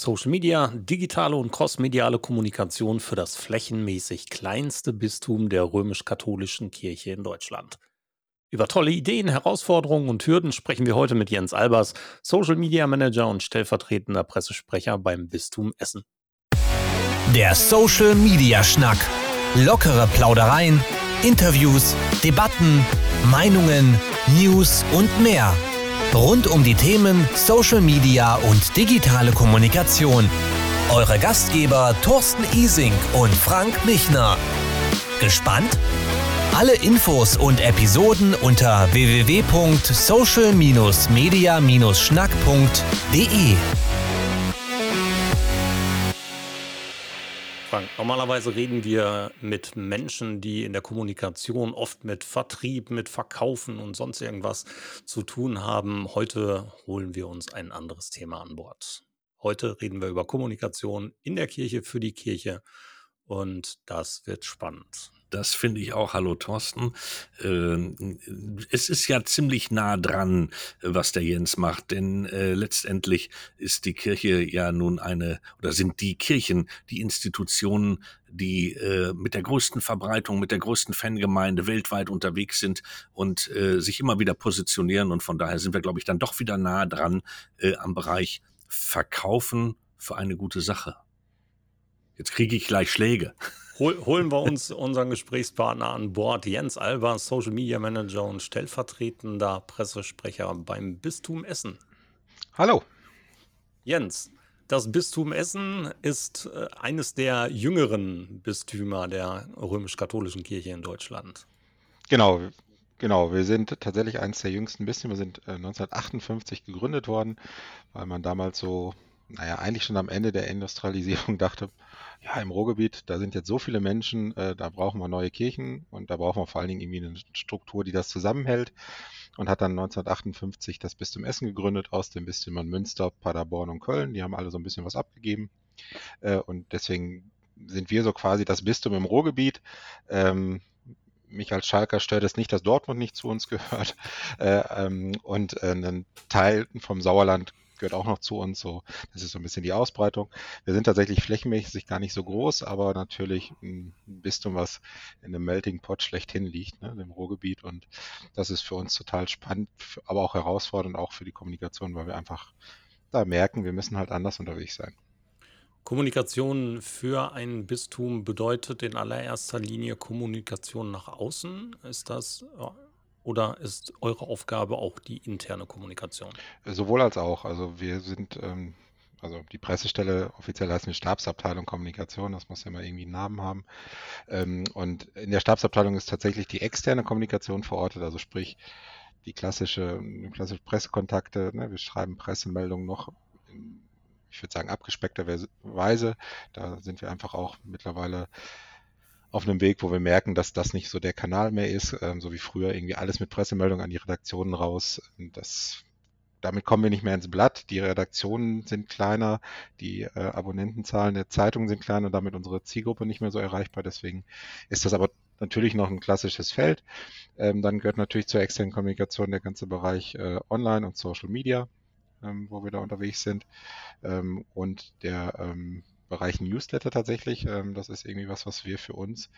Social Media, digitale und crossmediale Kommunikation für das flächenmäßig kleinste Bistum der römisch-katholischen Kirche in Deutschland. Über tolle Ideen, Herausforderungen und Hürden sprechen wir heute mit Jens Albers, Social Media Manager und stellvertretender Pressesprecher beim Bistum Essen. Der Social Media Schnack. Lockere Plaudereien, Interviews, Debatten, Meinungen, News und mehr. Rund um die Themen Social Media und digitale Kommunikation. Eure Gastgeber Thorsten Ising und Frank Michner. Gespannt? Alle Infos und Episoden unter www.social-media-schnack.de. Frank, normalerweise reden wir mit Menschen, die in der Kommunikation oft mit Vertrieb, mit Verkaufen und sonst irgendwas zu tun haben. Heute holen wir uns ein anderes Thema an Bord. Heute reden wir über Kommunikation in der Kirche für die Kirche und das wird spannend. Das finde ich auch. Hallo Thorsten. Ähm, es ist ja ziemlich nah dran, was der Jens macht, denn äh, letztendlich ist die Kirche ja nun eine, oder sind die Kirchen die Institutionen, die äh, mit der größten Verbreitung, mit der größten Fangemeinde weltweit unterwegs sind und äh, sich immer wieder positionieren. Und von daher sind wir, glaube ich, dann doch wieder nah dran äh, am Bereich Verkaufen für eine gute Sache. Jetzt kriege ich gleich Schläge. Hol, holen wir uns unseren Gesprächspartner an Bord, Jens Alba, Social Media Manager und stellvertretender Pressesprecher beim Bistum Essen. Hallo. Jens, das Bistum Essen ist äh, eines der jüngeren Bistümer der römisch-katholischen Kirche in Deutschland. Genau, genau. Wir sind tatsächlich eines der jüngsten Bistümer. Wir sind 1958 äh, gegründet worden, weil man damals so, naja, eigentlich schon am Ende der Industrialisierung dachte, ja, im Ruhrgebiet, da sind jetzt so viele Menschen, äh, da brauchen wir neue Kirchen und da brauchen wir vor allen Dingen irgendwie eine Struktur, die das zusammenhält. Und hat dann 1958 das Bistum Essen gegründet aus den Bistümern Münster, Paderborn und Köln. Die haben alle so ein bisschen was abgegeben. Äh, und deswegen sind wir so quasi das Bistum im Ruhrgebiet. Ähm, mich als Schalker stört es nicht, dass Dortmund nicht zu uns gehört. Äh, ähm, und äh, ein Teil vom Sauerland gehört auch noch zu uns. So, das ist so ein bisschen die Ausbreitung. Wir sind tatsächlich flächenmäßig gar nicht so groß, aber natürlich ein Bistum, was in einem Melting Pot schlechthin liegt, ne, im Ruhrgebiet. Und das ist für uns total spannend, aber auch herausfordernd, auch für die Kommunikation, weil wir einfach da merken, wir müssen halt anders unterwegs sein. Kommunikation für ein Bistum bedeutet in allererster Linie Kommunikation nach außen. Ist das oder ist eure Aufgabe auch die interne Kommunikation? Sowohl als auch. Also wir sind, ähm, also die Pressestelle offiziell heißt eine Stabsabteilung Kommunikation, das muss ja mal irgendwie einen Namen haben. Ähm, und in der Stabsabteilung ist tatsächlich die externe Kommunikation verortet, also sprich die klassische, klassische Pressekontakte. Ne? Wir schreiben Pressemeldungen noch in, ich würde sagen, abgespeckter Weise. Da sind wir einfach auch mittlerweile auf einem Weg, wo wir merken, dass das nicht so der Kanal mehr ist, ähm, so wie früher irgendwie alles mit Pressemeldungen an die Redaktionen raus. Das, damit kommen wir nicht mehr ins Blatt. Die Redaktionen sind kleiner, die äh, Abonnentenzahlen der Zeitungen sind kleiner, damit unsere Zielgruppe nicht mehr so erreichbar. Deswegen ist das aber natürlich noch ein klassisches Feld. Ähm, dann gehört natürlich zur externen Kommunikation der ganze Bereich äh, Online und Social Media, ähm, wo wir da unterwegs sind. Ähm, und der ähm, Bereich Newsletter tatsächlich. Ähm, das ist irgendwie was, was wir für uns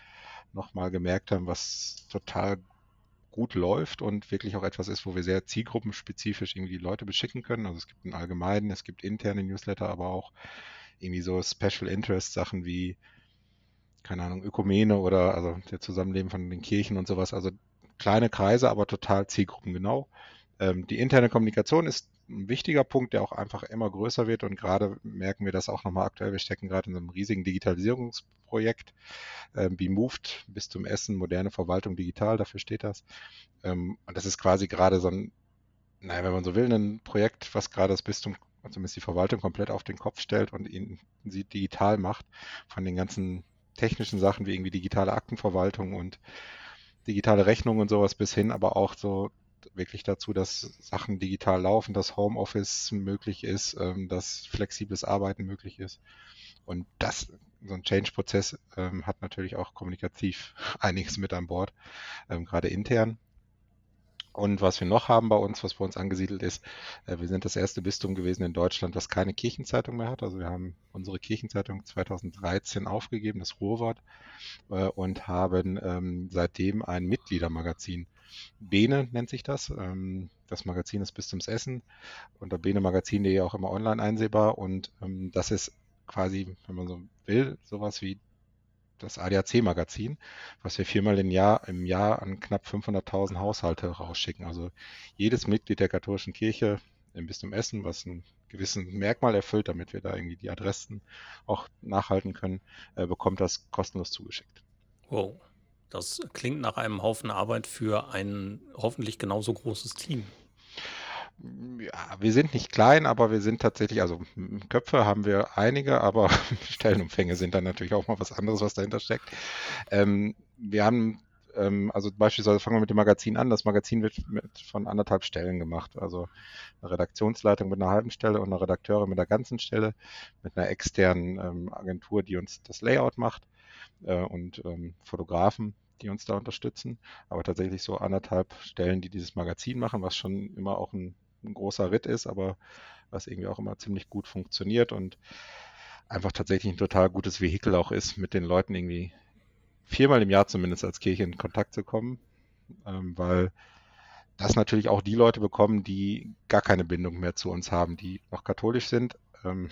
nochmal gemerkt haben, was total gut läuft und wirklich auch etwas ist, wo wir sehr zielgruppenspezifisch irgendwie die Leute beschicken können. Also es gibt einen allgemeinen, es gibt interne Newsletter, aber auch irgendwie so Special Interest Sachen wie, keine Ahnung, Ökumene oder also der Zusammenleben von den Kirchen und sowas. Also kleine Kreise, aber total zielgruppengenau. Ähm, die interne Kommunikation ist ein wichtiger Punkt, der auch einfach immer größer wird und gerade merken wir das auch nochmal aktuell. Wir stecken gerade in einem riesigen Digitalisierungsprojekt, ähm, BeMoved bis zum Essen, moderne Verwaltung digital, dafür steht das. Ähm, und das ist quasi gerade so ein, naja, wenn man so will, ein Projekt, was gerade das Bistum, zumindest die Verwaltung komplett auf den Kopf stellt und ihn sie digital macht von den ganzen technischen Sachen wie irgendwie digitale Aktenverwaltung und digitale Rechnungen und sowas bis hin, aber auch so wirklich dazu, dass Sachen digital laufen, dass Homeoffice möglich ist, ähm, dass flexibles Arbeiten möglich ist. Und das, so ein Change-Prozess ähm, hat natürlich auch kommunikativ einiges mit an Bord, ähm, gerade intern. Und was wir noch haben bei uns, was bei uns angesiedelt ist, äh, wir sind das erste Bistum gewesen in Deutschland, was keine Kirchenzeitung mehr hat. Also wir haben unsere Kirchenzeitung 2013 aufgegeben, das Ruhrwort, äh, und haben ähm, seitdem ein Mitgliedermagazin. Bene nennt sich das. Ähm, das Magazin ist Bistums Essen unter benemagazin.de auch immer online einsehbar. Und ähm, das ist quasi, wenn man so will, sowas wie das ADAC-Magazin, was wir viermal im Jahr, im Jahr an knapp 500.000 Haushalte rausschicken. Also jedes Mitglied der katholischen Kirche im Bistum Essen, was ein gewissen Merkmal erfüllt, damit wir da irgendwie die Adressen auch nachhalten können, äh, bekommt das kostenlos zugeschickt. Wow, das klingt nach einem Haufen Arbeit für ein hoffentlich genauso großes Team. Ja, wir sind nicht klein, aber wir sind tatsächlich, also Köpfe haben wir einige, aber Stellenumfänge sind dann natürlich auch mal was anderes, was dahinter steckt. Ähm, wir haben, ähm, also beispielsweise fangen wir mit dem Magazin an. Das Magazin wird von anderthalb Stellen gemacht. Also eine Redaktionsleitung mit einer halben Stelle und eine Redakteurin mit einer ganzen Stelle, mit einer externen ähm, Agentur, die uns das Layout macht äh, und ähm, Fotografen, die uns da unterstützen. Aber tatsächlich so anderthalb Stellen, die dieses Magazin machen, was schon immer auch ein ein großer Ritt ist, aber was irgendwie auch immer ziemlich gut funktioniert und einfach tatsächlich ein total gutes Vehikel auch ist, mit den Leuten irgendwie viermal im Jahr zumindest als Kirche in Kontakt zu kommen, ähm, weil das natürlich auch die Leute bekommen, die gar keine Bindung mehr zu uns haben, die noch katholisch sind, ähm,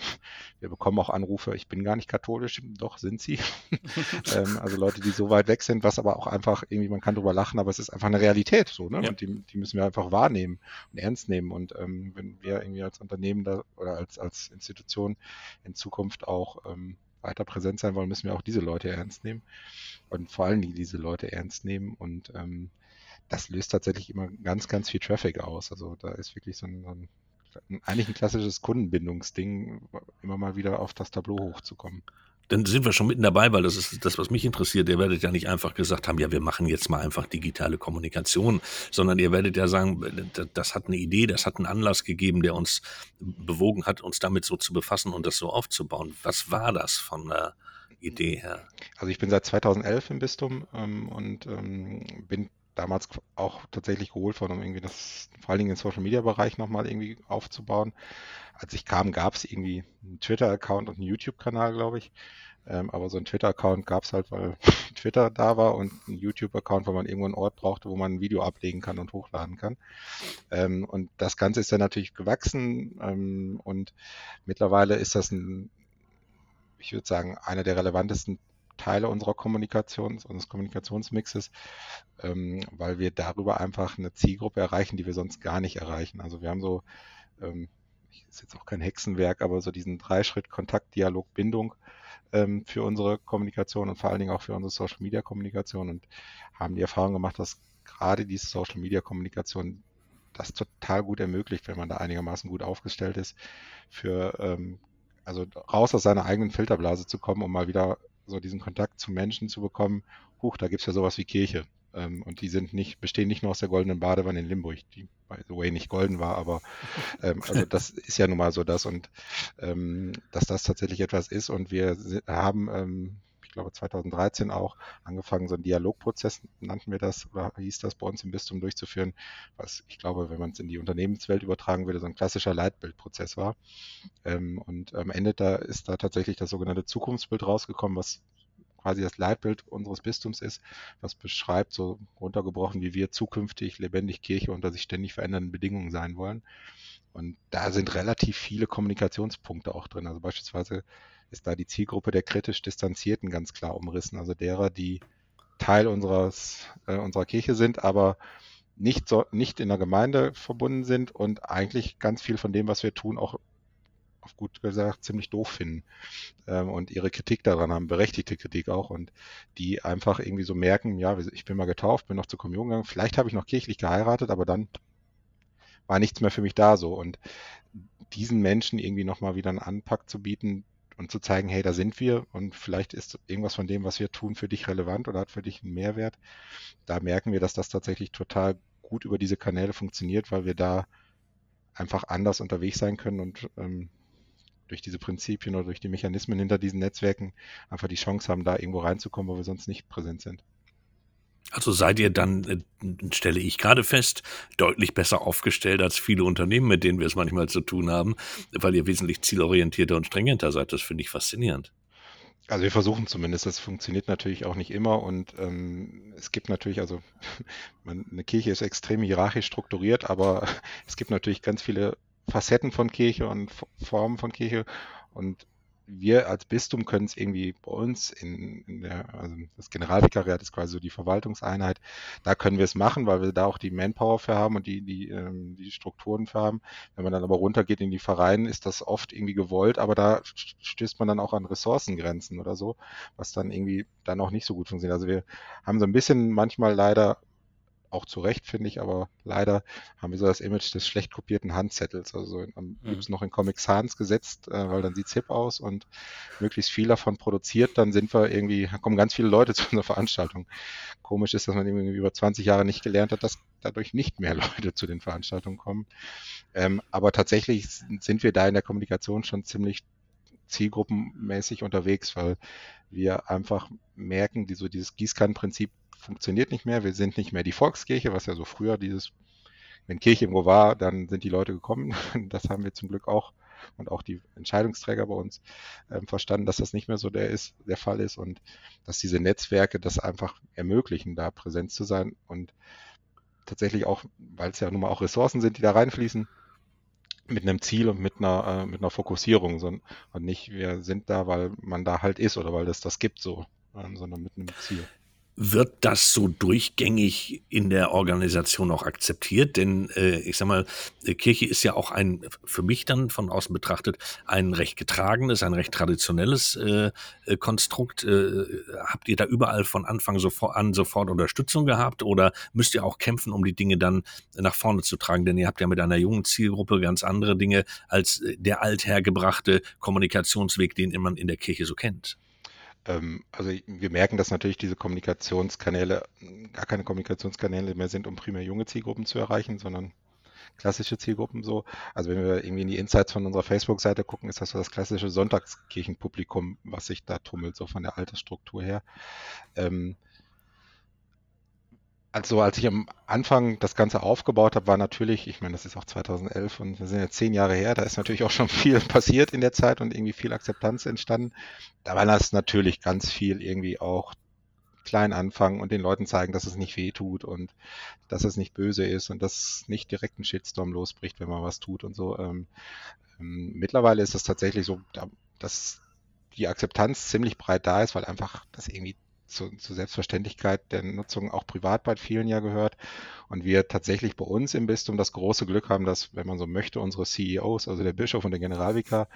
wir bekommen auch Anrufe, ich bin gar nicht katholisch, doch sind sie. ähm, also Leute, die so weit weg sind, was aber auch einfach irgendwie, man kann drüber lachen, aber es ist einfach eine Realität so, ne? Ja. Und die, die müssen wir einfach wahrnehmen und ernst nehmen. Und ähm, wenn wir irgendwie als Unternehmen da oder als, als Institution in Zukunft auch ähm, weiter präsent sein wollen, müssen wir auch diese Leute ernst nehmen und vor allen Dingen diese Leute ernst nehmen und ähm, das löst tatsächlich immer ganz, ganz viel Traffic aus. Also da ist wirklich so ein, so ein eigentlich ein klassisches Kundenbindungsding, immer mal wieder auf das Tableau hochzukommen. Dann sind wir schon mitten dabei, weil das ist das, was mich interessiert. Ihr werdet ja nicht einfach gesagt haben, ja, wir machen jetzt mal einfach digitale Kommunikation, sondern ihr werdet ja sagen, das hat eine Idee, das hat einen Anlass gegeben, der uns bewogen hat, uns damit so zu befassen und das so aufzubauen. Was war das von der Idee her? Also ich bin seit 2011 im Bistum ähm, und ähm, bin damals auch tatsächlich geholt worden, um irgendwie das, vor allen Dingen den Social Media Bereich nochmal irgendwie aufzubauen. Als ich kam, gab es irgendwie einen Twitter-Account und einen YouTube-Kanal, glaube ich. Ähm, aber so ein Twitter-Account gab es halt, weil Twitter da war und ein YouTube-Account, weil man irgendwo einen Ort brauchte, wo man ein Video ablegen kann und hochladen kann. Ähm, und das Ganze ist dann natürlich gewachsen ähm, und mittlerweile ist das ein, ich würde sagen, einer der relevantesten Teile unserer Kommunikation, unseres Kommunikationsmixes, ähm, weil wir darüber einfach eine Zielgruppe erreichen, die wir sonst gar nicht erreichen. Also wir haben so, ähm, ist jetzt auch kein Hexenwerk, aber so diesen Dreischritt Kontakt, Dialog, Bindung ähm, für unsere Kommunikation und vor allen Dingen auch für unsere Social Media Kommunikation und haben die Erfahrung gemacht, dass gerade diese Social Media Kommunikation das total gut ermöglicht, wenn man da einigermaßen gut aufgestellt ist, für ähm, also raus aus seiner eigenen Filterblase zu kommen, um mal wieder so diesen Kontakt zu Menschen zu bekommen, huch, da gibt es ja sowas wie Kirche. Ähm, und die sind nicht, bestehen nicht nur aus der goldenen Badewanne in Limburg, die by the way nicht golden war, aber ähm, also das ist ja nun mal so das und ähm, dass das tatsächlich etwas ist und wir haben ähm, ich glaube 2013 auch angefangen, so einen Dialogprozess nannten wir das oder hieß das bei uns im Bistum durchzuführen, was ich glaube, wenn man es in die Unternehmenswelt übertragen würde, so ein klassischer Leitbildprozess war. Ähm, und am Ende da ist da tatsächlich das sogenannte Zukunftsbild rausgekommen, was quasi das Leitbild unseres Bistums ist, was beschreibt, so runtergebrochen, wie wir zukünftig lebendig Kirche unter sich ständig verändernden Bedingungen sein wollen. Und da sind relativ viele Kommunikationspunkte auch drin. Also beispielsweise ist da die Zielgruppe der kritisch Distanzierten ganz klar umrissen, also derer, die Teil unseres, äh, unserer Kirche sind, aber nicht, so, nicht in der Gemeinde verbunden sind und eigentlich ganz viel von dem, was wir tun, auch auf gut gesagt ziemlich doof finden. Ähm, und ihre Kritik daran haben, berechtigte Kritik auch und die einfach irgendwie so merken, ja, ich bin mal getauft, bin noch zur Kommunion gegangen, vielleicht habe ich noch kirchlich geheiratet, aber dann war nichts mehr für mich da so. Und diesen Menschen irgendwie nochmal wieder einen Anpack zu bieten, und zu zeigen, hey, da sind wir und vielleicht ist irgendwas von dem, was wir tun, für dich relevant oder hat für dich einen Mehrwert. Da merken wir, dass das tatsächlich total gut über diese Kanäle funktioniert, weil wir da einfach anders unterwegs sein können und ähm, durch diese Prinzipien oder durch die Mechanismen hinter diesen Netzwerken einfach die Chance haben, da irgendwo reinzukommen, wo wir sonst nicht präsent sind. Also seid ihr dann, äh, stelle ich gerade fest, deutlich besser aufgestellt als viele Unternehmen, mit denen wir es manchmal zu tun haben, weil ihr wesentlich zielorientierter und stringenter seid. Das finde ich faszinierend. Also wir versuchen zumindest, das funktioniert natürlich auch nicht immer und ähm, es gibt natürlich, also man, eine Kirche ist extrem hierarchisch strukturiert, aber es gibt natürlich ganz viele Facetten von Kirche und Formen von Kirche und wir als Bistum können es irgendwie bei uns in, in der, also das Generalvikariat ist quasi so die Verwaltungseinheit, da können wir es machen, weil wir da auch die Manpower für haben und die, die, ähm, die Strukturen für haben. Wenn man dann aber runtergeht in die Vereine, ist das oft irgendwie gewollt, aber da stößt man dann auch an Ressourcengrenzen oder so, was dann irgendwie dann auch nicht so gut funktioniert. Also wir haben so ein bisschen manchmal leider auch zu Recht, finde ich, aber leider haben wir so das Image des schlecht kopierten Handzettels, also am mhm. liebsten noch in Comic Sans gesetzt, äh, weil dann sieht's hip aus und möglichst viel davon produziert, dann sind wir irgendwie, kommen ganz viele Leute zu unserer Veranstaltung. Komisch ist, dass man irgendwie über 20 Jahre nicht gelernt hat, dass dadurch nicht mehr Leute zu den Veranstaltungen kommen. Ähm, aber tatsächlich sind wir da in der Kommunikation schon ziemlich zielgruppenmäßig unterwegs, weil wir einfach merken, die, so dieses Gießkannenprinzip funktioniert nicht mehr. Wir sind nicht mehr die Volkskirche, was ja so früher dieses, wenn Kirche irgendwo war, dann sind die Leute gekommen. Das haben wir zum Glück auch und auch die Entscheidungsträger bei uns äh, verstanden, dass das nicht mehr so der ist, der Fall ist und dass diese Netzwerke das einfach ermöglichen, da präsent zu sein und tatsächlich auch, weil es ja nun mal auch Ressourcen sind, die da reinfließen, mit einem Ziel und mit einer, äh, mit einer Fokussierung so, und nicht, wir sind da, weil man da halt ist oder weil das das gibt so, äh, sondern mit einem Ziel. Wird das so durchgängig in der Organisation auch akzeptiert? Denn äh, ich sag mal, äh, Kirche ist ja auch ein, für mich dann von außen betrachtet, ein recht getragenes, ein recht traditionelles äh, äh Konstrukt. Äh, habt ihr da überall von Anfang sofort an sofort Unterstützung gehabt oder müsst ihr auch kämpfen, um die Dinge dann nach vorne zu tragen? Denn ihr habt ja mit einer jungen Zielgruppe ganz andere Dinge als äh, der althergebrachte Kommunikationsweg, den man in der Kirche so kennt. Ähm, also wir merken, dass natürlich diese Kommunikationskanäle gar keine Kommunikationskanäle mehr sind, um primär junge Zielgruppen zu erreichen, sondern klassische Zielgruppen so. Also wenn wir irgendwie in die Insights von unserer Facebook-Seite gucken, ist das so das klassische Sonntagskirchenpublikum, was sich da tummelt, so von der Altersstruktur her. Ähm, also als ich am Anfang das Ganze aufgebaut habe, war natürlich, ich meine, das ist auch 2011 und wir sind jetzt zehn Jahre her, da ist natürlich auch schon viel passiert in der Zeit und irgendwie viel Akzeptanz entstanden. Da war das natürlich ganz viel irgendwie auch klein anfangen und den Leuten zeigen, dass es nicht weh tut und dass es nicht böse ist und dass nicht direkt ein Shitstorm losbricht, wenn man was tut und so. Ähm, ähm, mittlerweile ist es tatsächlich so, dass die Akzeptanz ziemlich breit da ist, weil einfach das irgendwie zu, zur Selbstverständlichkeit der Nutzung auch privat bei vielen ja gehört. Und wir tatsächlich bei uns im Bistum das große Glück haben, dass, wenn man so möchte, unsere CEOs, also der Bischof und der Generalvikar,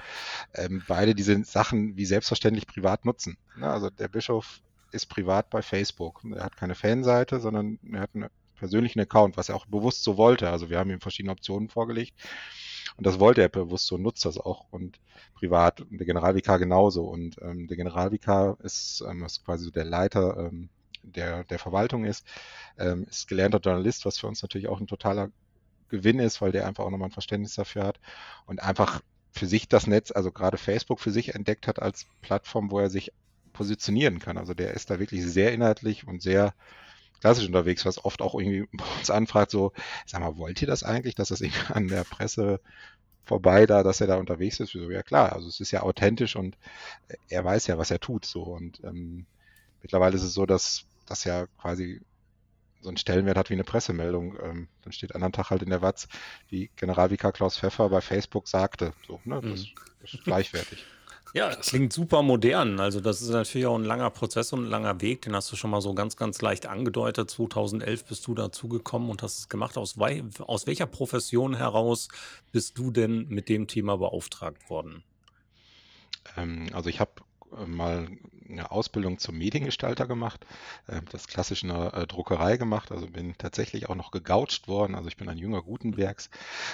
ähm, beide diese Sachen wie selbstverständlich privat nutzen. Ja, also der Bischof ist privat bei Facebook. Er hat keine Fanseite, sondern er hat einen persönlichen Account, was er auch bewusst so wollte. Also wir haben ihm verschiedene Optionen vorgelegt und das wollte er bewusst so, nutzt das auch und privat. Und der Generalvikar genauso. Und ähm, der Generalvikar ist, ähm, ist quasi so der Leiter ähm, der, der Verwaltung ist, ähm, ist gelernter Journalist, was für uns natürlich auch ein totaler Gewinn ist, weil der einfach auch nochmal ein Verständnis dafür hat und einfach für sich das Netz, also gerade Facebook für sich entdeckt hat als Plattform, wo er sich positionieren kann. Also der ist da wirklich sehr inhaltlich und sehr klassisch unterwegs, was oft auch irgendwie bei uns anfragt, so, sag mal, wollt ihr das eigentlich, dass das irgendwie an der Presse vorbei da, dass er da unterwegs ist? So, ja klar, also es ist ja authentisch und er weiß ja, was er tut, so und ähm, mittlerweile ist es so, dass das ja quasi so einen Stellenwert hat wie eine Pressemeldung. Ähm, dann steht anderen Tag halt in der Watz, wie Generalvikar Klaus Pfeffer bei Facebook sagte. So, ne? Das, mhm. das ist gleichwertig. Ja, das klingt super modern. Also das ist natürlich auch ein langer Prozess und ein langer Weg. Den hast du schon mal so ganz, ganz leicht angedeutet. 2011 bist du dazugekommen und hast es gemacht. Aus, aus welcher Profession heraus bist du denn mit dem Thema beauftragt worden? Ähm, also ich habe mal eine Ausbildung zum Mediengestalter gemacht, äh, das klassisch in einer äh, Druckerei gemacht, also bin tatsächlich auch noch gegoucht worden, also ich bin ein junger Gutenbergs,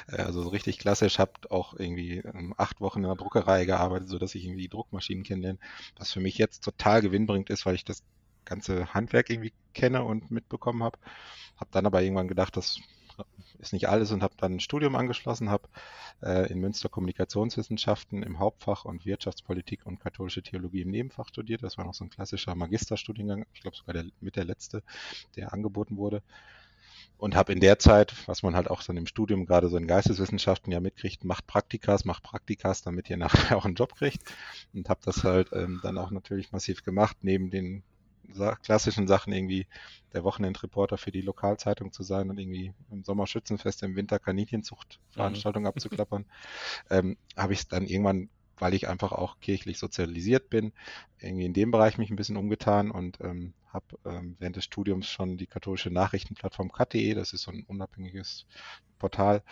also so richtig klassisch, habe auch irgendwie ähm, acht Wochen in der Druckerei gearbeitet, sodass ich irgendwie die Druckmaschinen kennenlerne, was für mich jetzt total gewinnbringend ist, weil ich das ganze Handwerk irgendwie kenne und mitbekommen habe. Habe dann aber irgendwann gedacht, das ist nicht alles und habe dann ein Studium angeschlossen, habe äh, in Münster Kommunikationswissenschaften im Hauptfach und Wirtschaftspolitik und katholische Theologie im Nebenfach studiert. Das war noch so ein klassischer Magisterstudiengang, ich glaube sogar der, mit der letzte, der angeboten wurde und habe in der Zeit, was man halt auch so im Studium gerade so in Geisteswissenschaften ja mitkriegt, macht Praktikas, macht Praktikas, damit ihr nachher auch einen Job kriegt und habe das halt ähm, dann auch natürlich massiv gemacht, neben den klassischen Sachen irgendwie der Wochenendreporter für die Lokalzeitung zu sein und irgendwie im Sommer Schützenfest, im Winter Kaninchenzuchtveranstaltungen mhm. abzuklappern, ähm, habe ich es dann irgendwann weil ich einfach auch kirchlich sozialisiert bin, irgendwie in dem Bereich mich ein bisschen umgetan und ähm, habe ähm, während des Studiums schon die katholische Nachrichtenplattform kat.de, das ist so ein unabhängiges Portal,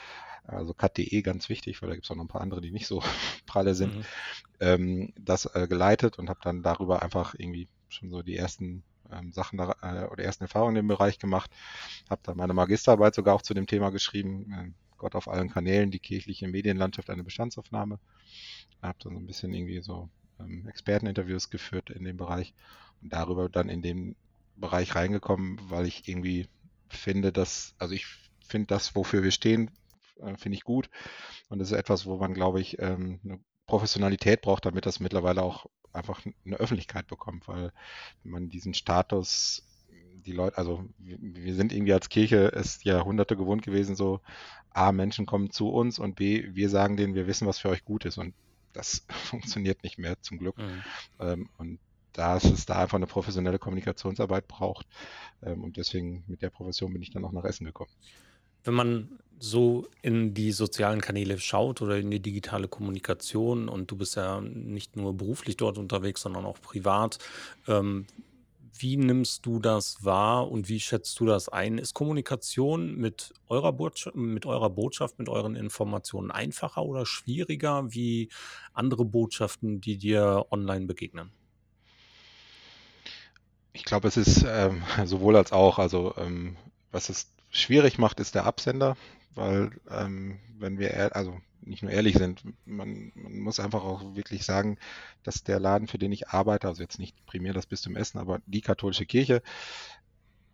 also kat.de ganz wichtig, weil da gibt es auch noch ein paar andere, die nicht so pralle sind, mhm. ähm, das äh, geleitet und habe dann darüber einfach irgendwie schon so die ersten ähm, Sachen da, äh, oder ersten Erfahrungen in dem Bereich gemacht, habe dann meine Magisterarbeit sogar auch zu dem Thema geschrieben, äh, Gott auf allen Kanälen, die kirchliche Medienlandschaft, eine Bestandsaufnahme. Habe dann so ein bisschen irgendwie so ähm, Experteninterviews geführt in dem Bereich und darüber dann in den Bereich reingekommen, weil ich irgendwie finde, dass, also ich finde das, wofür wir stehen, äh, finde ich gut. Und das ist etwas, wo man, glaube ich, ähm, eine Professionalität braucht, damit das mittlerweile auch einfach eine Öffentlichkeit bekommt, weil man diesen Status die Leute, also wir, wir, sind irgendwie als Kirche es Jahrhunderte gewohnt gewesen, so A, Menschen kommen zu uns und B, wir sagen denen, wir wissen, was für euch gut ist. Und das funktioniert nicht mehr, zum Glück. Mhm. Ähm, und dass es da einfach eine professionelle Kommunikationsarbeit braucht. Ähm, und deswegen mit der Profession bin ich dann auch nach Essen gekommen. Wenn man so in die sozialen Kanäle schaut oder in die digitale Kommunikation und du bist ja nicht nur beruflich dort unterwegs, sondern auch privat, ähm, wie nimmst du das wahr und wie schätzt du das ein? Ist Kommunikation mit eurer, Botschaft, mit eurer Botschaft, mit euren Informationen einfacher oder schwieriger wie andere Botschaften, die dir online begegnen? Ich glaube, es ist ähm, sowohl als auch. Also ähm, was es schwierig macht, ist der Absender, weil ähm, wenn wir, also nicht nur ehrlich sind. Man, man, muss einfach auch wirklich sagen, dass der Laden, für den ich arbeite, also jetzt nicht primär das Bistum Essen, aber die katholische Kirche,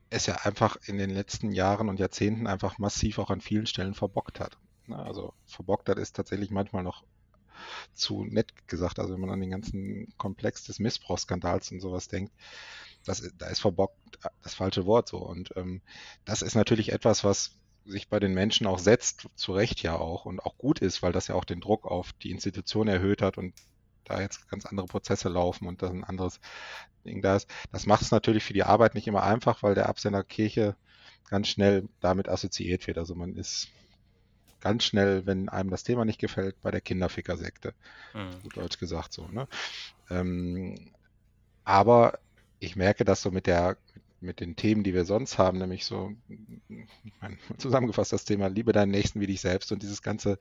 es ja einfach in den letzten Jahren und Jahrzehnten einfach massiv auch an vielen Stellen verbockt hat. Also verbockt hat ist tatsächlich manchmal noch zu nett gesagt. Also wenn man an den ganzen Komplex des Missbrauchsskandals und sowas denkt, das, da ist verbockt das falsche Wort so. Und ähm, das ist natürlich etwas, was sich bei den Menschen auch setzt, zu Recht ja auch und auch gut ist, weil das ja auch den Druck auf die Institution erhöht hat und da jetzt ganz andere Prozesse laufen und das ein anderes Ding da ist. Das macht es natürlich für die Arbeit nicht immer einfach, weil der Absender Kirche ganz schnell damit assoziiert wird. Also man ist ganz schnell, wenn einem das Thema nicht gefällt, bei der Kinderfickersekte. Mhm. Gut Deutsch gesagt so. Ne? Ähm, aber ich merke, dass so mit der mit den Themen, die wir sonst haben, nämlich so, meine, zusammengefasst das Thema Liebe deinen Nächsten wie dich selbst und dieses ganze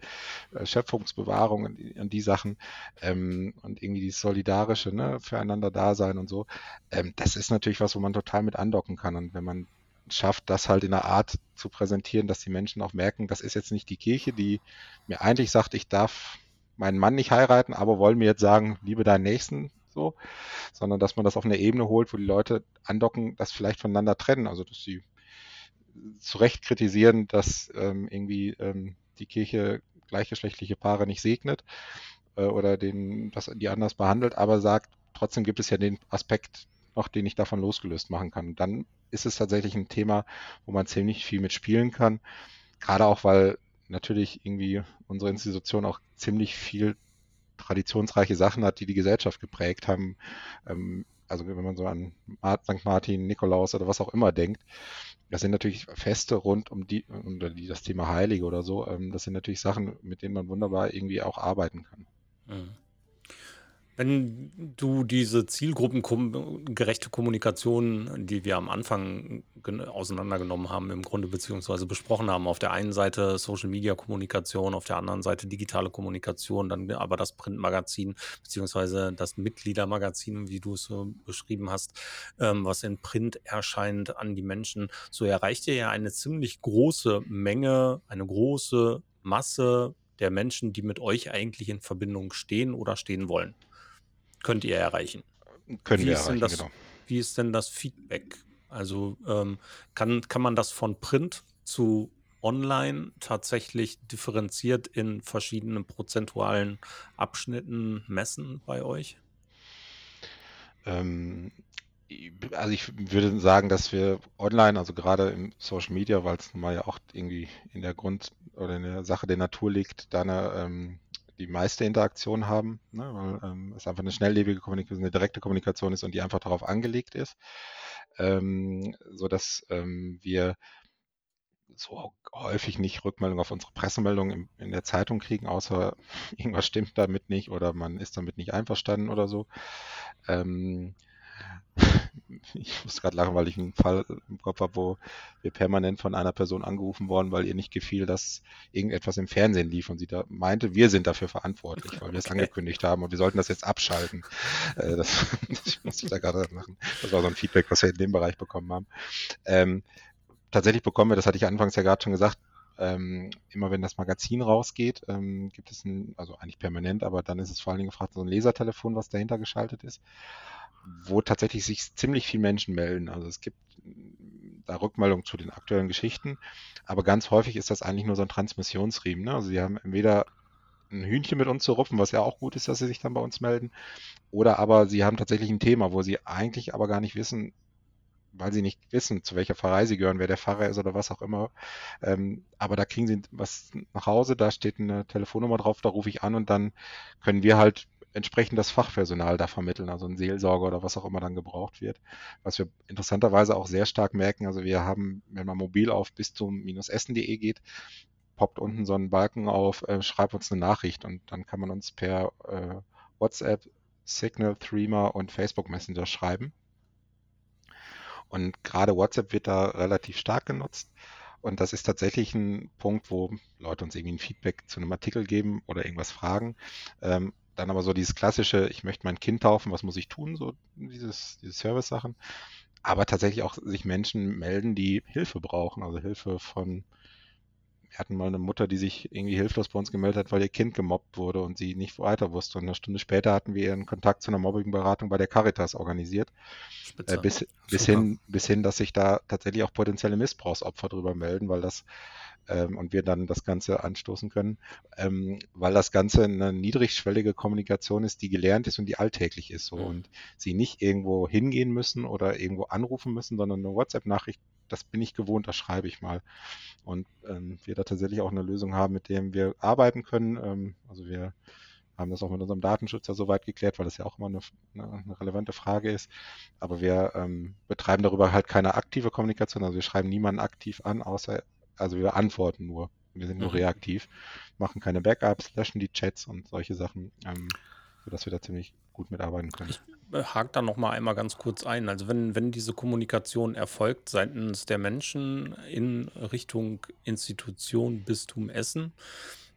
äh, Schöpfungsbewahrung und, und die Sachen ähm, und irgendwie dieses Solidarische, ne, füreinander da sein und so, ähm, das ist natürlich was, wo man total mit andocken kann. Und wenn man schafft, das halt in einer Art zu präsentieren, dass die Menschen auch merken, das ist jetzt nicht die Kirche, die mir eigentlich sagt, ich darf meinen Mann nicht heiraten, aber wollen mir jetzt sagen, liebe deinen Nächsten, so, sondern dass man das auf eine Ebene holt, wo die Leute andocken, das vielleicht voneinander trennen, also dass sie zu Recht kritisieren, dass ähm, irgendwie ähm, die Kirche gleichgeschlechtliche Paare nicht segnet äh, oder den, das, die anders behandelt, aber sagt, trotzdem gibt es ja den Aspekt noch, den ich davon losgelöst machen kann. Und dann ist es tatsächlich ein Thema, wo man ziemlich viel mitspielen kann. Gerade auch, weil natürlich irgendwie unsere Institution auch ziemlich viel traditionsreiche Sachen hat, die die Gesellschaft geprägt haben. Ähm, also wenn man so an St. Martin, Nikolaus oder was auch immer denkt, das sind natürlich Feste rund um die, um die das Thema Heilige oder so. Ähm, das sind natürlich Sachen, mit denen man wunderbar irgendwie auch arbeiten kann. Mhm. Wenn du diese zielgruppengerechte Kommunikation, die wir am Anfang auseinandergenommen haben, im Grunde beziehungsweise besprochen haben, auf der einen Seite Social Media Kommunikation, auf der anderen Seite digitale Kommunikation, dann aber das Printmagazin beziehungsweise das Mitgliedermagazin, wie du es so beschrieben hast, ähm, was in Print erscheint an die Menschen, so erreicht ihr ja eine ziemlich große Menge, eine große Masse der Menschen, die mit euch eigentlich in Verbindung stehen oder stehen wollen könnt ihr erreichen. Können wie wir erreichen, das, genau. Wie ist denn das Feedback? Also ähm, kann, kann man das von Print zu online tatsächlich differenziert in verschiedenen prozentualen Abschnitten messen bei euch? Ähm, also ich würde sagen, dass wir online, also gerade im Social Media, weil es nun mal ja auch irgendwie in der Grund oder in der Sache der Natur liegt, da eine, ähm, die meiste Interaktion haben, ne, weil ähm, es einfach eine schnelllebige Kommunikation, eine direkte Kommunikation ist und die einfach darauf angelegt ist, ähm, so dass ähm, wir so häufig nicht Rückmeldung auf unsere Pressemeldung in, in der Zeitung kriegen, außer irgendwas stimmt damit nicht oder man ist damit nicht einverstanden oder so. Ähm, ich muss gerade lachen, weil ich einen Fall im Kopf habe, wo wir permanent von einer Person angerufen worden, weil ihr nicht gefiel, dass irgendetwas im Fernsehen lief und sie da meinte, wir sind dafür verantwortlich, weil wir es angekündigt haben und wir sollten das jetzt abschalten. Äh, das, das muss ich da gerade machen. Das war so ein Feedback, was wir in dem Bereich bekommen haben. Ähm, tatsächlich bekommen wir, das hatte ich anfangs ja gerade schon gesagt, ähm, immer wenn das Magazin rausgeht, ähm, gibt es ein, also eigentlich permanent, aber dann ist es vor allen Dingen gefragt, so ein Lasertelefon, was dahinter geschaltet ist, wo tatsächlich sich ziemlich viele Menschen melden. Also es gibt da Rückmeldungen zu den aktuellen Geschichten, aber ganz häufig ist das eigentlich nur so ein Transmissionsriemen. Ne? Also sie haben entweder ein Hühnchen mit uns zu rupfen, was ja auch gut ist, dass sie sich dann bei uns melden, oder aber sie haben tatsächlich ein Thema, wo sie eigentlich aber gar nicht wissen, weil sie nicht wissen, zu welcher Pfarrei sie gehören, wer der Pfarrer ist oder was auch immer. Ähm, aber da kriegen sie was nach Hause, da steht eine Telefonnummer drauf, da rufe ich an und dann können wir halt entsprechend das Fachpersonal da vermitteln, also ein Seelsorger oder was auch immer dann gebraucht wird. Was wir interessanterweise auch sehr stark merken, also wir haben, wenn man mobil auf bis zum-essen.de geht, poppt unten so ein Balken auf, äh, schreibt uns eine Nachricht und dann kann man uns per äh, WhatsApp, Signal, Threema und Facebook Messenger schreiben. Und gerade WhatsApp wird da relativ stark genutzt. Und das ist tatsächlich ein Punkt, wo Leute uns irgendwie ein Feedback zu einem Artikel geben oder irgendwas fragen. Ähm, dann aber so dieses klassische, ich möchte mein Kind taufen, was muss ich tun? So dieses, diese Service-Sachen. Aber tatsächlich auch sich Menschen melden, die Hilfe brauchen. Also Hilfe von wir hatten mal eine Mutter, die sich irgendwie hilflos bei uns gemeldet hat, weil ihr Kind gemobbt wurde und sie nicht weiter wusste. Und eine Stunde später hatten wir ihren Kontakt zu einer Mobbingberatung bei der Caritas organisiert. Äh, bis, bis, hin, bis hin, dass sich da tatsächlich auch potenzielle Missbrauchsopfer drüber melden, weil das ähm, und wir dann das Ganze anstoßen können, ähm, weil das Ganze eine niedrigschwellige Kommunikation ist, die gelernt ist und die alltäglich ist. So. Mhm. Und sie nicht irgendwo hingehen müssen oder irgendwo anrufen müssen, sondern eine WhatsApp-Nachricht das bin ich gewohnt, das schreibe ich mal. Und ähm, wir da tatsächlich auch eine Lösung haben, mit dem wir arbeiten können. Ähm, also wir haben das auch mit unserem Datenschützer soweit geklärt, weil das ja auch immer eine, eine relevante Frage ist. Aber wir ähm, betreiben darüber halt keine aktive Kommunikation. Also wir schreiben niemanden aktiv an, außer, also wir antworten nur. Wir sind nur mhm. reaktiv, machen keine Backups, löschen die Chats und solche Sachen, ähm, sodass wir da ziemlich gut mitarbeiten können. Ich äh, hake da noch mal einmal ganz kurz ein. Also wenn, wenn diese Kommunikation erfolgt seitens der Menschen in Richtung Institution, Bistum Essen,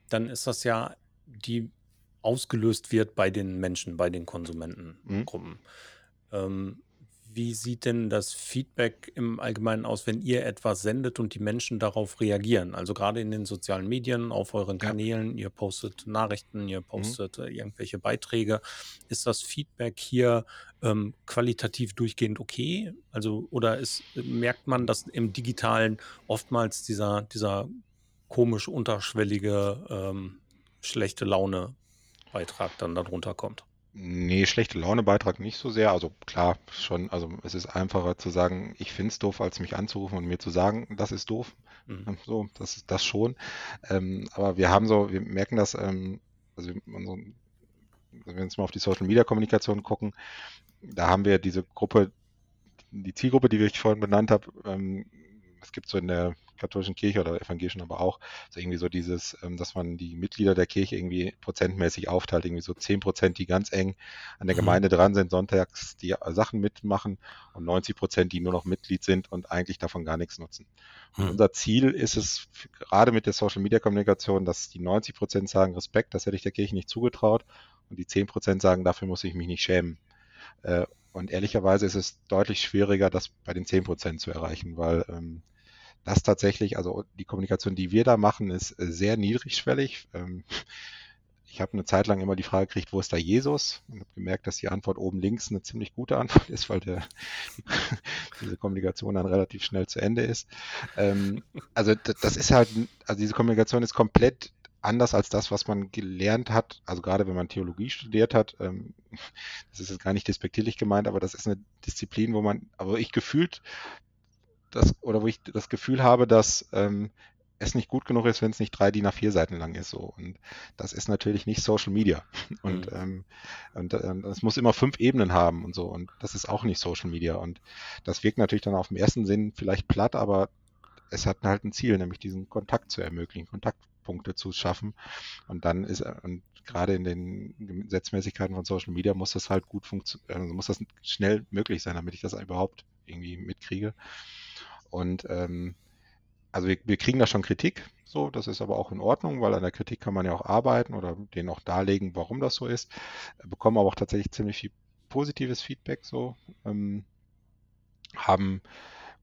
dann ist das ja, die ausgelöst wird bei den Menschen, bei den Konsumentengruppen. Mhm. Ähm, wie sieht denn das Feedback im Allgemeinen aus, wenn ihr etwas sendet und die Menschen darauf reagieren? Also gerade in den sozialen Medien, auf euren Ja. Kanälen, ihr postet Nachrichten, ihr Mhm. postet äh, irgendwelche Beiträge. Ist das Feedback hier ähm, qualitativ durchgehend okay? Also, oder ist, merkt man, dass im Digitalen oftmals dieser, dieser komisch unterschwellige ähm, schlechte Laune-Beitrag dann darunter kommt? Nee, schlechte Laune-Beitrag nicht so sehr. Also klar, schon, also es ist einfacher zu sagen, ich finde es doof, als mich anzurufen und mir zu sagen, das ist doof. Mhm. So, das ist das schon. Ähm, aber wir haben so, wir merken das, ähm, also, also wenn wir jetzt mal auf die Social Media Kommunikation gucken, da haben wir diese Gruppe, die Zielgruppe, die ich vorhin benannt habe, ähm, es gibt so in der katholischen Kirche oder evangelischen aber auch, so irgendwie so dieses, ähm, dass man die Mitglieder der Kirche irgendwie prozentmäßig aufteilt, irgendwie so zehn Prozent, die ganz eng an der mhm. Gemeinde dran sind, sonntags die Sachen mitmachen und 90 Prozent, die nur noch Mitglied sind und eigentlich davon gar nichts nutzen. Und mhm. unser Ziel ist es, gerade mit der Social Media Kommunikation, dass die 90 Prozent sagen, Respekt, das hätte ich der Kirche nicht zugetraut und die 10 Prozent sagen, dafür muss ich mich nicht schämen. Äh, und ehrlicherweise ist es deutlich schwieriger, das bei den 10 Prozent zu erreichen, weil ähm, das tatsächlich, also die Kommunikation, die wir da machen, ist äh, sehr niedrigschwellig. Ähm, ich habe eine Zeit lang immer die Frage gekriegt, wo ist da Jesus? Und habe gemerkt, dass die Antwort oben links eine ziemlich gute Antwort ist, weil der, diese Kommunikation dann relativ schnell zu Ende ist. Ähm, also das ist halt, also diese Kommunikation ist komplett anders als das, was man gelernt hat, also gerade wenn man Theologie studiert hat, ähm, das ist jetzt gar nicht despektierlich gemeint, aber das ist eine Disziplin, wo man, aber ich gefühlt das, oder wo ich das Gefühl habe, dass ähm, es nicht gut genug ist, wenn es nicht drei DIN A4 Seiten lang ist. So. Und das ist natürlich nicht Social Media. Und, mhm. ähm, und ähm, es muss immer fünf Ebenen haben und so. Und das ist auch nicht Social Media. Und das wirkt natürlich dann auf dem ersten Sinn vielleicht platt, aber es hat halt ein Ziel, nämlich diesen Kontakt zu ermöglichen, Kontaktpunkte zu schaffen. Und dann ist, und gerade in den Gesetzmäßigkeiten von Social Media muss das halt gut funktionieren, also muss das schnell möglich sein, damit ich das überhaupt irgendwie mitkriege. Und ähm, also wir, wir kriegen da schon Kritik, so, das ist aber auch in Ordnung, weil an der Kritik kann man ja auch arbeiten oder denen auch darlegen, warum das so ist. Bekommen aber auch tatsächlich ziemlich viel positives Feedback, so, ähm, haben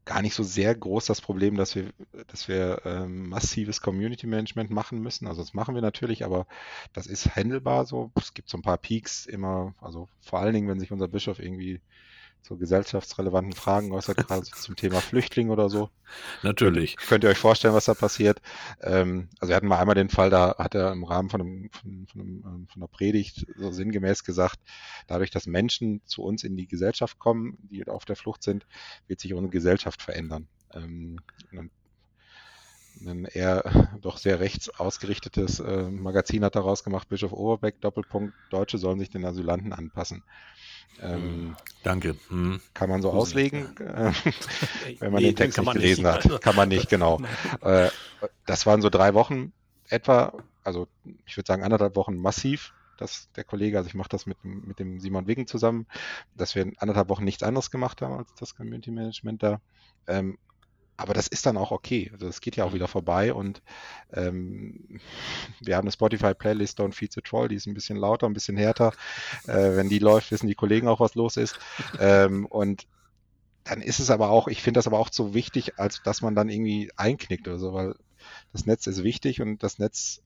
gar nicht so sehr groß das Problem, dass wir, dass wir ähm, massives Community Management machen müssen. Also das machen wir natürlich, aber das ist handelbar so. Es gibt so ein paar Peaks immer, also vor allen Dingen, wenn sich unser Bischof irgendwie so gesellschaftsrelevanten Fragen äußert, gerade zum Thema Flüchtling oder so. Natürlich. Könnt ihr euch vorstellen, was da passiert? Ähm, also wir hatten mal einmal den Fall, da hat er im Rahmen von, einem, von, von, einem, ähm, von einer Predigt so sinngemäß gesagt, dadurch, dass Menschen zu uns in die Gesellschaft kommen, die auf der Flucht sind, wird sich unsere Gesellschaft verändern. Ähm, ein eher doch sehr rechts ausgerichtetes äh, Magazin hat daraus gemacht, Bischof Overbeck, Doppelpunkt, Deutsche sollen sich den Asylanten anpassen. Ähm, Danke. Hm. Kann man so Gut, auslegen, ja. Wenn man nee, den Text nicht gelesen nicht. hat. Kann man nicht, genau. äh, das waren so drei Wochen etwa, also ich würde sagen anderthalb Wochen massiv, dass der Kollege, also ich mache das mit, mit dem Simon Wegen zusammen, dass wir anderthalb Wochen nichts anderes gemacht haben als das Community Management da. Ähm, aber das ist dann auch okay. Also das geht ja auch mhm. wieder vorbei und ähm, wir haben eine Spotify-Playlist Don't Feed the Troll, die ist ein bisschen lauter, ein bisschen härter. Äh, wenn die läuft, wissen die Kollegen auch, was los ist. Ähm, und dann ist es aber auch, ich finde das aber auch so wichtig, als dass man dann irgendwie einknickt oder so, weil das Netz ist wichtig und das Netz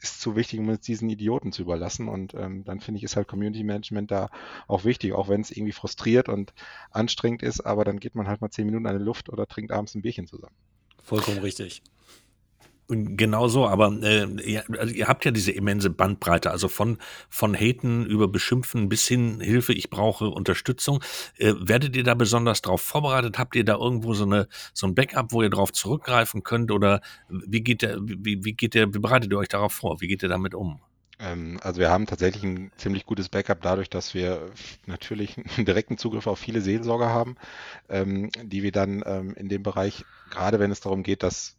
ist zu wichtig, um uns diesen Idioten zu überlassen. Und ähm, dann finde ich, ist halt Community Management da auch wichtig, auch wenn es irgendwie frustriert und anstrengend ist, aber dann geht man halt mal zehn Minuten an die Luft oder trinkt abends ein Bierchen zusammen. Vollkommen richtig. Genau so, aber äh, ihr, also ihr habt ja diese immense Bandbreite, also von, von Haten über Beschimpfen bis hin Hilfe, ich brauche Unterstützung. Äh, werdet ihr da besonders drauf vorbereitet? Habt ihr da irgendwo so, eine, so ein Backup, wo ihr drauf zurückgreifen könnt? Oder wie geht der, wie, wie geht der, wie bereitet ihr euch darauf vor? Wie geht ihr damit um? Ähm, also wir haben tatsächlich ein ziemlich gutes Backup dadurch, dass wir natürlich einen direkten Zugriff auf viele Seelsorger haben, ähm, die wir dann ähm, in dem Bereich, gerade wenn es darum geht, dass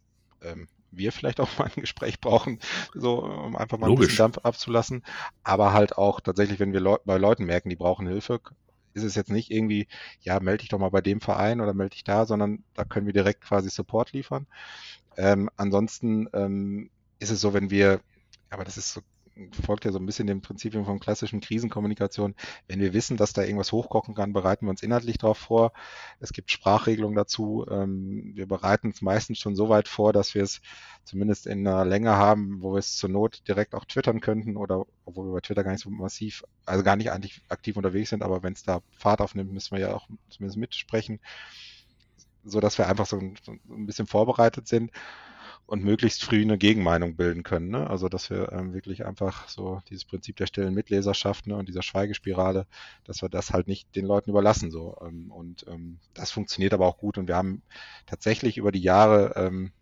wir vielleicht auch mal ein Gespräch brauchen, so um einfach mal Logisch. ein bisschen Dampf abzulassen. Aber halt auch tatsächlich, wenn wir Leu bei Leuten merken, die brauchen Hilfe, ist es jetzt nicht irgendwie, ja, melde dich doch mal bei dem Verein oder melde dich da, sondern da können wir direkt quasi Support liefern. Ähm, ansonsten ähm, ist es so, wenn wir, aber das ist so folgt ja so ein bisschen dem Prinzip von klassischen Krisenkommunikation. Wenn wir wissen, dass da irgendwas hochkochen kann, bereiten wir uns inhaltlich darauf vor. Es gibt Sprachregelungen dazu. Ähm, wir bereiten es meistens schon so weit vor, dass wir es zumindest in einer Länge haben, wo wir es zur Not direkt auch twittern könnten oder obwohl wir bei Twitter gar nicht so massiv, also gar nicht eigentlich aktiv unterwegs sind, aber wenn es da Fahrt aufnimmt, müssen wir ja auch zumindest mitsprechen, so dass wir einfach so ein, so ein bisschen vorbereitet sind und möglichst früh eine Gegenmeinung bilden können. Ne? Also dass wir ähm, wirklich einfach so dieses Prinzip der stillen Mitleserschaft ne, und dieser Schweigespirale, dass wir das halt nicht den Leuten überlassen. So. Ähm, und ähm, das funktioniert aber auch gut und wir haben tatsächlich über die Jahre ähm,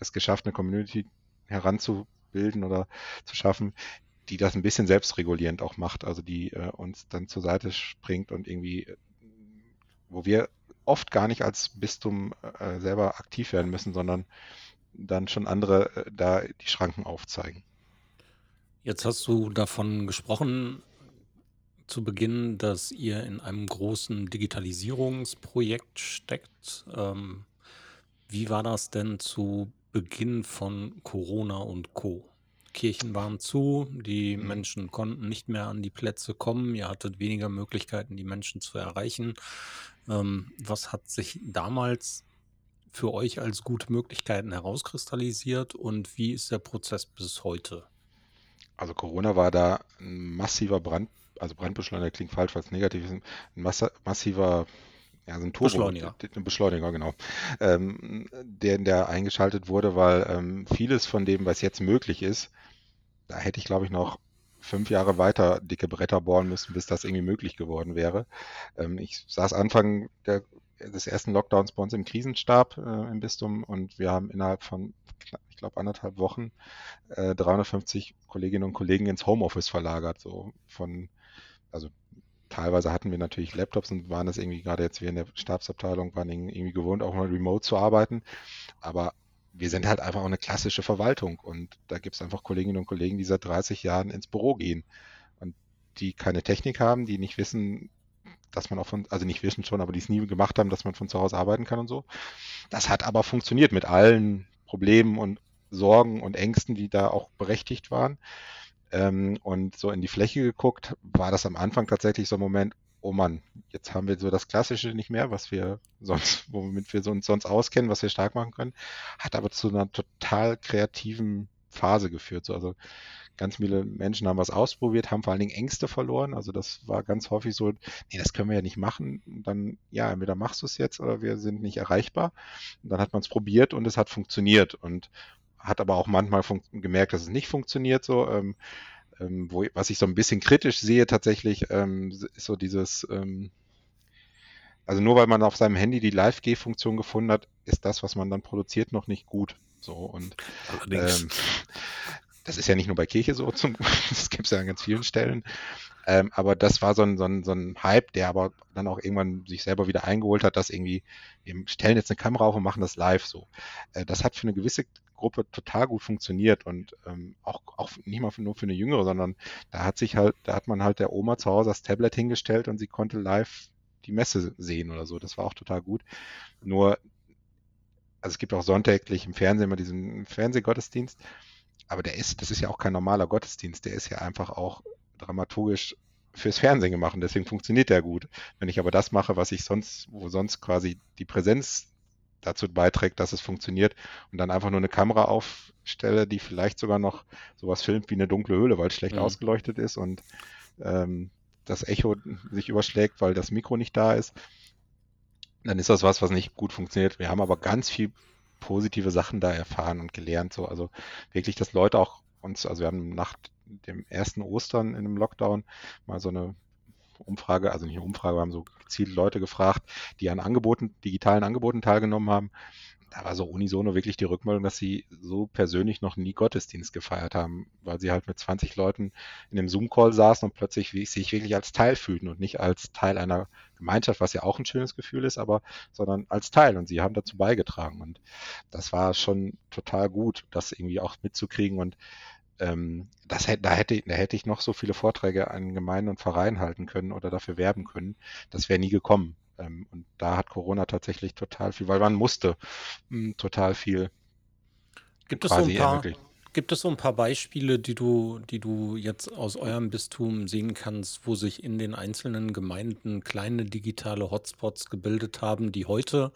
es geschafft, eine Community heranzubilden oder zu schaffen, die das ein bisschen selbstregulierend auch macht, also die äh, uns dann zur Seite springt und irgendwie, wo wir oft gar nicht als Bistum äh, selber aktiv werden müssen, sondern dann schon andere äh, da die Schranken aufzeigen. Jetzt hast du davon gesprochen zu Beginn, dass ihr in einem großen Digitalisierungsprojekt steckt. Ähm, wie war das denn zu Beginn von Corona und Co? Kirchen waren zu, die. Menschen konnten nicht mehr an die Plätze kommen, ihr hattet weniger Möglichkeiten, die Menschen zu erreichen. Ähm, was hat sich damals für euch als gute Möglichkeiten herauskristallisiert und wie ist der Prozess bis heute? Also Corona war da ein massiver Brand, also Brandbeschleuniger klingt falsch, weil es negativ ist, ein massiver ja, so ein Turbo, Beschleuniger. Ein Beschleuniger, genau. Ähm, der, der eingeschaltet wurde, weil ähm, vieles von dem, was jetzt möglich ist, da hätte ich, glaube ich, noch fünf Jahre weiter dicke Bretter bohren müssen, bis das irgendwie möglich geworden wäre. Ähm, ich saß Anfang der, des ersten Lockdowns bei uns im Krisenstab äh, im Bistum. Und wir haben innerhalb von, ich glaube, anderthalb Wochen äh, 350 Kolleginnen und Kollegen ins Homeoffice verlagert, so von, also teilweise hatten wir natürlich Laptops und waren das irgendwie gerade jetzt wir in der Stabsabteilung waren irgendwie gewohnt, auch mal remote zu arbeiten. Aber wir sind halt einfach auch eine klassische Verwaltung. Und da gibt es einfach Kolleginnen und Kollegen, die seit 30 Jahren ins Büro gehen und die keine Technik haben, die nicht wissen, dass man auch von, also nicht wissen schon, aber die es nie gemacht haben, dass man von zu Hause arbeiten kann und so. Das hat aber funktioniert mit allen Problemen und Sorgen und Ängsten, die da auch berechtigt waren. Ähm, und so in die Fläche geguckt, war das am Anfang tatsächlich so ein Moment, oh Mann, jetzt haben wir so das Klassische nicht mehr, was wir sonst, womit wir uns sonst auskennen, was wir stark machen können, hat aber zu einer total kreativen Phase geführt. So, also ganz viele Menschen haben was ausprobiert, haben vor allen Dingen Ängste verloren. Also das war ganz häufig so, nee, das können wir ja nicht machen. Und dann, ja, entweder machst du es jetzt oder wir sind nicht erreichbar. Und dann hat man es probiert und es hat funktioniert und hat aber auch manchmal gemerkt, dass es nicht funktioniert. So, ähm, ähm, wo, was ich so ein bisschen kritisch sehe tatsächlich, ähm, ist so dieses, ähm, also nur weil man auf seinem Handy die Live-G-Funktion gefunden hat, ist das, was man dann produziert, noch nicht gut. So und ähm, das ist ja nicht nur bei Kirche so, zum, das gibt es ja an ganz vielen Stellen. Ähm, aber das war so ein, so, ein, so ein Hype, der aber dann auch irgendwann sich selber wieder eingeholt hat, dass irgendwie, wir stellen jetzt eine Kamera auf und machen das live so. Äh, das hat für eine gewisse Gruppe total gut funktioniert und ähm, auch, auch nicht mal für, nur für eine Jüngere, sondern da hat sich halt, da hat man halt der Oma zu Hause das Tablet hingestellt und sie konnte live die Messe sehen oder so. Das war auch total gut. Nur, also es gibt auch sonntäglich im Fernsehen immer diesen Fernsehgottesdienst, aber der ist, das ist ja auch kein normaler Gottesdienst, der ist ja einfach auch dramaturgisch fürs Fernsehen gemacht und deswegen funktioniert der gut. Wenn ich aber das mache, was ich sonst, wo sonst quasi die Präsenz dazu beiträgt, dass es funktioniert und dann einfach nur eine Kamera aufstelle, die vielleicht sogar noch sowas filmt wie eine dunkle Höhle, weil es schlecht mhm. ausgeleuchtet ist und ähm, das Echo sich überschlägt, weil das Mikro nicht da ist, dann ist das was, was nicht gut funktioniert. Wir haben aber ganz viel positive Sachen da erfahren und gelernt. So, also wirklich, dass Leute auch uns, also wir haben nach dem ersten Ostern in einem Lockdown mal so eine Umfrage, also nicht eine Umfrage, wir haben so gezielt Leute gefragt, die an Angeboten, digitalen Angeboten teilgenommen haben. Da war so unisono wirklich die Rückmeldung, dass sie so persönlich noch nie Gottesdienst gefeiert haben, weil sie halt mit 20 Leuten in einem Zoom-Call saßen und plötzlich sich wirklich als Teil fühlten und nicht als Teil einer Gemeinschaft, was ja auch ein schönes Gefühl ist, aber sondern als Teil und sie haben dazu beigetragen und das war schon total gut, das irgendwie auch mitzukriegen und ähm, das hätte, da, hätte, da hätte ich noch so viele Vorträge an Gemeinden und Vereinen halten können oder dafür werben können. Das wäre nie gekommen. Ähm, und da hat Corona tatsächlich total viel, weil man musste mh, hm, total viel. Gibt es, so ein paar, gibt es so ein paar Beispiele, die du, die du jetzt aus eurem Bistum sehen kannst, wo sich in den einzelnen Gemeinden kleine digitale Hotspots gebildet haben, die heute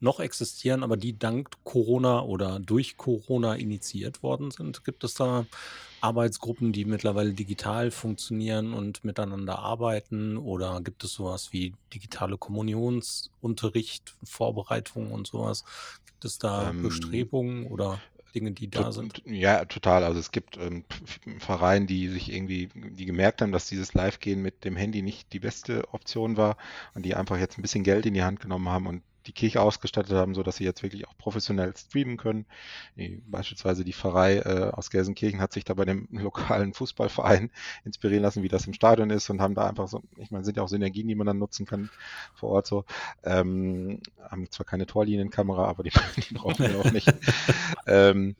noch existieren, aber die dank Corona oder durch Corona initiiert worden sind? Gibt es da Arbeitsgruppen, die mittlerweile digital funktionieren und miteinander arbeiten? Oder gibt es sowas wie digitale Kommunionsunterricht, Vorbereitung und sowas? Gibt es da ähm, Bestrebungen oder Dinge, die da sind? Ja, total. Also es gibt ähm, Vereine, die sich irgendwie, die gemerkt haben, dass dieses Live-Gehen mit dem Handy nicht die beste Option war und die einfach jetzt ein bisschen Geld in die Hand genommen haben und die Kirche ausgestattet haben, so dass sie jetzt wirklich auch professionell streamen können. Beispielsweise die Pfarrei äh, aus Gelsenkirchen hat sich da bei dem lokalen Fußballverein inspirieren lassen, wie das im Stadion ist und haben da einfach so, ich meine, sind ja auch Synergien, die man dann nutzen kann vor Ort so. Ähm, haben zwar keine Torlinienkamera, aber die, die brauchen wir auch nicht. ähm,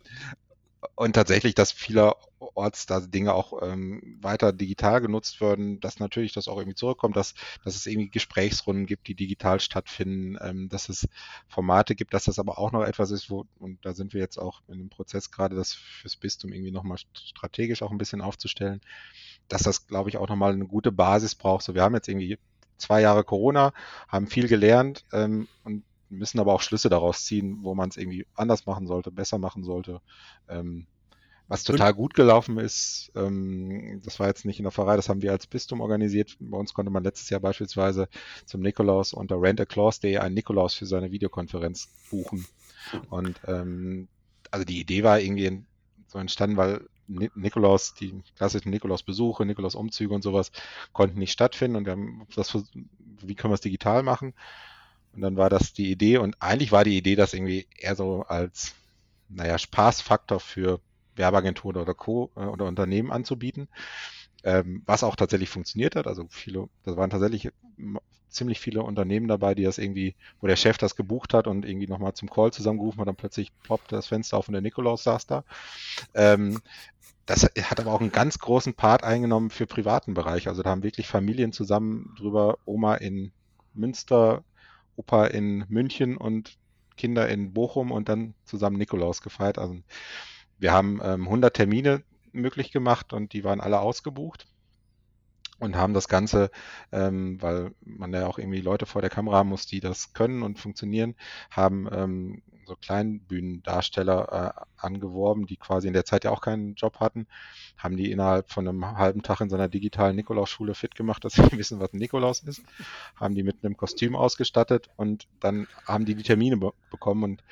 und tatsächlich, dass vielerorts da Dinge auch ähm, weiter digital genutzt werden, dass natürlich das auch irgendwie zurückkommt, dass, dass es irgendwie Gesprächsrunden gibt, die digital stattfinden, ähm, dass es Formate gibt, dass das aber auch noch etwas ist, wo, und da sind wir jetzt auch in dem Prozess gerade, das fürs Bistum irgendwie nochmal strategisch auch ein bisschen aufzustellen, dass das, glaube ich, auch nochmal eine gute Basis braucht. So, wir haben jetzt irgendwie zwei Jahre Corona, haben viel gelernt ähm, und müssen aber auch Schlüsse daraus ziehen, wo man es irgendwie anders machen sollte, besser machen sollte. Ähm, Was total gut gelaufen ist, ähm, das war jetzt nicht in der Pfarrei, das haben wir als Bistum organisiert. Bei uns konnte man letztes Jahr beispielsweise zum Nikolaus unter rentaclaus.de einen Nikolaus für seine Videokonferenz buchen. Und ähm, also die Idee war irgendwie so entstanden, weil Nikolaus, die klassischen Nikolaus-Besuche, Nikolaus-Umzüge und sowas konnten nicht stattfinden und wir haben das, wie können wir es digital machen? Und dann war das die Idee und eigentlich war die Idee, das irgendwie eher so als, naja, Spaßfaktor für Werbeagenturen oder Co. Äh, oder Unternehmen anzubieten, ähm, was auch tatsächlich funktioniert hat. Also viele, das waren tatsächlich ziemlich viele Unternehmen dabei, die das irgendwie, wo der Chef das gebucht hat und irgendwie nochmal zum Call zusammengerufen hat, dann plötzlich poppt das Fenster auf und der Nikolaus saß da. Ähm, das hat aber auch einen ganz großen Part eingenommen für privaten Bereich. Also da haben wirklich Familien zusammen drüber, Oma in Münster, Opa in München und Kinder in Bochum und dann zusammen Nikolaus gefeiert. Also wir haben ähm, 100 Termine möglich gemacht und die waren alle ausgebucht und haben das Ganze, ähm, weil man ja auch irgendwie Leute vor der Kamera haben muss, die das können und funktionieren, haben ähm, so Kleinbühnendarsteller äh, angeworben, die quasi in der Zeit ja auch keinen Job hatten, haben die innerhalb von einem halben Tag in seiner digitalen Nikolausschule fit gemacht, dass sie wissen, was ein Nikolaus ist, haben die mit einem Kostüm ausgestattet und dann haben die die Termine be bekommen und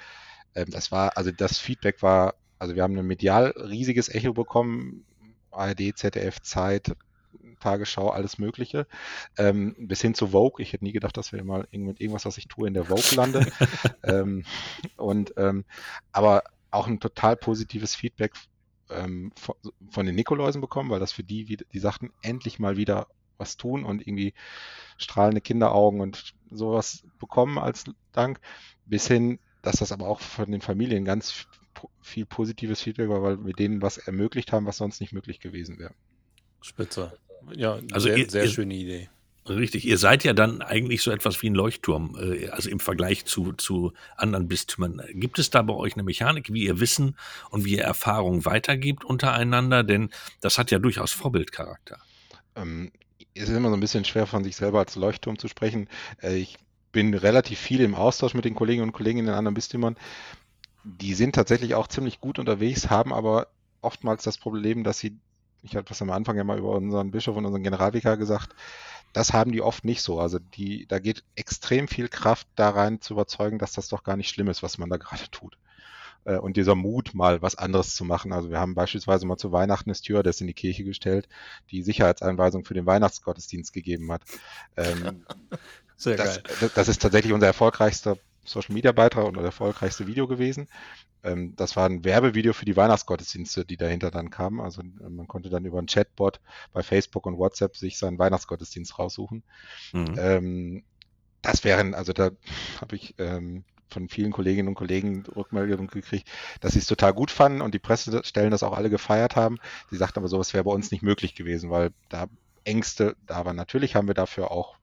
ähm, das war, also das Feedback war also wir haben ein medial riesiges Echo bekommen, ARD, ZDF, Zeit, Tagesschau, alles Mögliche, ähm, bis hin zu Vogue. Ich hätte nie gedacht, dass wir mal mit irgendwas, was ich tue, in der Vogue lande. ähm, und ähm, aber auch ein total positives Feedback ähm, von, von, den Nikoläusen bekommen, weil das für die, die sagten, endlich mal wieder was tun und irgendwie strahlende Kinderaugen und sowas bekommen als Dank, bis hin, dass das aber auch von den Familien ganz viel positives Feedback war, weil wir denen was ermöglicht haben, was sonst nicht möglich gewesen wäre. Spitze. Ja, also sehr, ihr, sehr schöne Idee. Richtig, ihr seid ja dann eigentlich so etwas wie ein Leuchtturm, äh, also im Vergleich zu, zu anderen Bistümern. Gibt es da bei euch eine Mechanik, wie ihr Wissen und wie ihr Erfahrung weitergibt untereinander? Denn das hat ja durchaus Vorbildcharakter. Ähm, es ist immer so ein bisschen schwer von sich selber als Leuchtturm zu sprechen. Äh, ich bin relativ viel im Austausch mit den Kolleginnen und Kollegen in den anderen Bistümern die sind tatsächlich auch ziemlich gut unterwegs, haben aber oftmals das Problem, dass sie, ich hatte was am Anfang ja mal über unseren Bischof und unseren Generalvikar gesagt, das haben die oft nicht so. Also die, da geht extrem viel Kraft da rein zu überzeugen, dass das doch gar nicht schlimm ist, was man da gerade tut. Äh, und dieser Mut, mal was anderes zu machen. Also wir haben beispielsweise mal zu Weihnachten eine Stewardess in die Kirche gestellt, die Sicherheitseinweisung für den Weihnachtsgottesdienst gegeben hat. Ähm, Sehr das, geil. das ist tatsächlich unser erfolgreichster Social Media Beitrag und das erfolgreichste Video gewesen. Ähm, das war ein Werbevideo für die Weihnachtsgottesdienste, die dahinter dann kamen. Also äh, man konnte dann über ein Chatbot bei Facebook und WhatsApp sich seinen Weihnachtsgottesdienst raussuchen. Mhm. Ähm, das wären, also da habe ich ähm, von vielen Kolleginnen und Kollegen Rückmeldungen gekriegt, dass sie es total gut fanden und die Pressestellen das auch alle gefeiert haben. Sie sagten aber, sowas wäre bei uns nicht möglich gewesen, weil da Ängste da waren. Natürlich haben wir dafür auch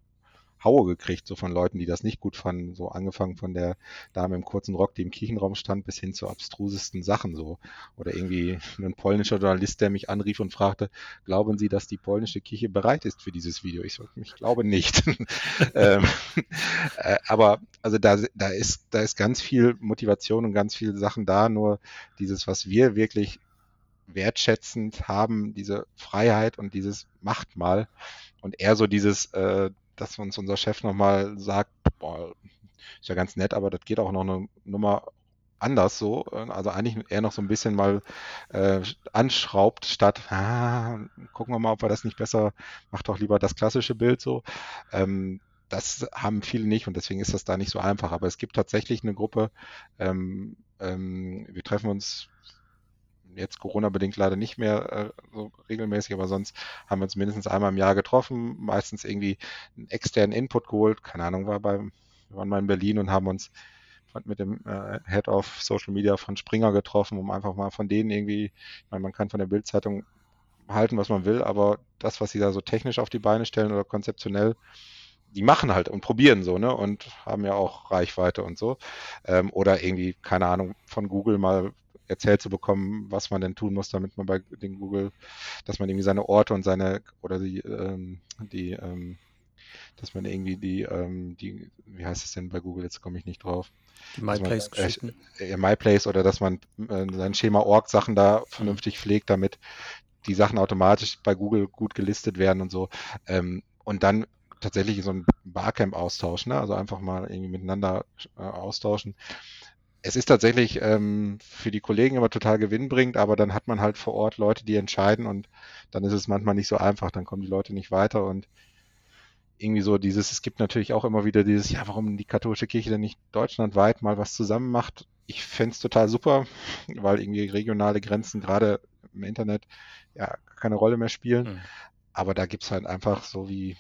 Haue gekriegt, so von Leuten, die das nicht gut fanden. So angefangen von der Dame im kurzen Rock, die im Kirchenraum stand, bis hin zu abstrusesten Sachen so. Oder irgendwie ein polnischer Journalist, der mich anrief und fragte, glauben Sie, dass die polnische Kirche bereit ist für dieses Video? Ich, so, ich glaube nicht. ähm, äh, aber also da, da ist, da ist ganz viel Motivation und ganz viele Sachen da. Nur dieses, was wir wirklich wertschätzend haben, diese Freiheit und dieses Macht mal und eher so dieses, äh, dass uns unser Chef nochmal sagt, boah, ist ja ganz nett, aber das geht auch noch eine Nummer anders so. Also eigentlich eher noch so ein bisschen mal äh, anschraubt, statt, ah, gucken wir mal, ob wir das nicht besser, macht doch lieber das klassische Bild so. Ähm, das haben viele nicht und deswegen ist das da nicht so einfach. Aber es gibt tatsächlich eine Gruppe, ähm, ähm, wir treffen uns jetzt Corona-bedingt leider nicht mehr äh, so regelmäßig, aber sonst haben wir uns mindestens einmal im Jahr getroffen, meistens irgendwie einen externen Input geholt. Keine Ahnung, war beim, wir waren mal in Berlin und haben uns mit dem äh, Head of Social Media von Springer getroffen, um einfach mal von denen irgendwie, ich meine, man kann von der Bildzeitung halten, was man will, aber das, was sie da so technisch auf die Beine stellen oder konzeptionell, die machen halt und probieren so, ne? Und haben ja auch Reichweite und so. Ähm, oder irgendwie, keine Ahnung, von Google mal erzählt zu bekommen, was man denn tun muss, damit man bei den Google, dass man irgendwie seine Orte und seine oder die, ähm, die, ähm, dass man irgendwie die, ähm, die, wie heißt es denn bei Google, jetzt komme ich nicht drauf. Die MyPlace-Geschichten. Äh, MyPlace oder dass man äh, sein Schema-Org-Sachen da vernünftig pflegt, damit die Sachen automatisch bei Google gut gelistet werden und so. Ähm, und dann tatsächlich so ein Barcamp-Austausch, ne? also einfach mal irgendwie miteinander äh, austauschen. Es ist tatsächlich ähm, für die Kollegen immer total gewinnbringend, aber dann hat man halt vor Ort Leute, die entscheiden und dann ist es manchmal nicht so einfach, dann kommen die Leute nicht weiter und irgendwie so dieses, es gibt natürlich auch immer wieder dieses, ja, warum die katholische Kirche denn nicht deutschlandweit mal was zusammen macht. Ich fände es total super, weil irgendwie regionale Grenzen gerade im Internet ja keine Rolle mehr spielen. Mhm. Aber da gibt's halt einfach so wie,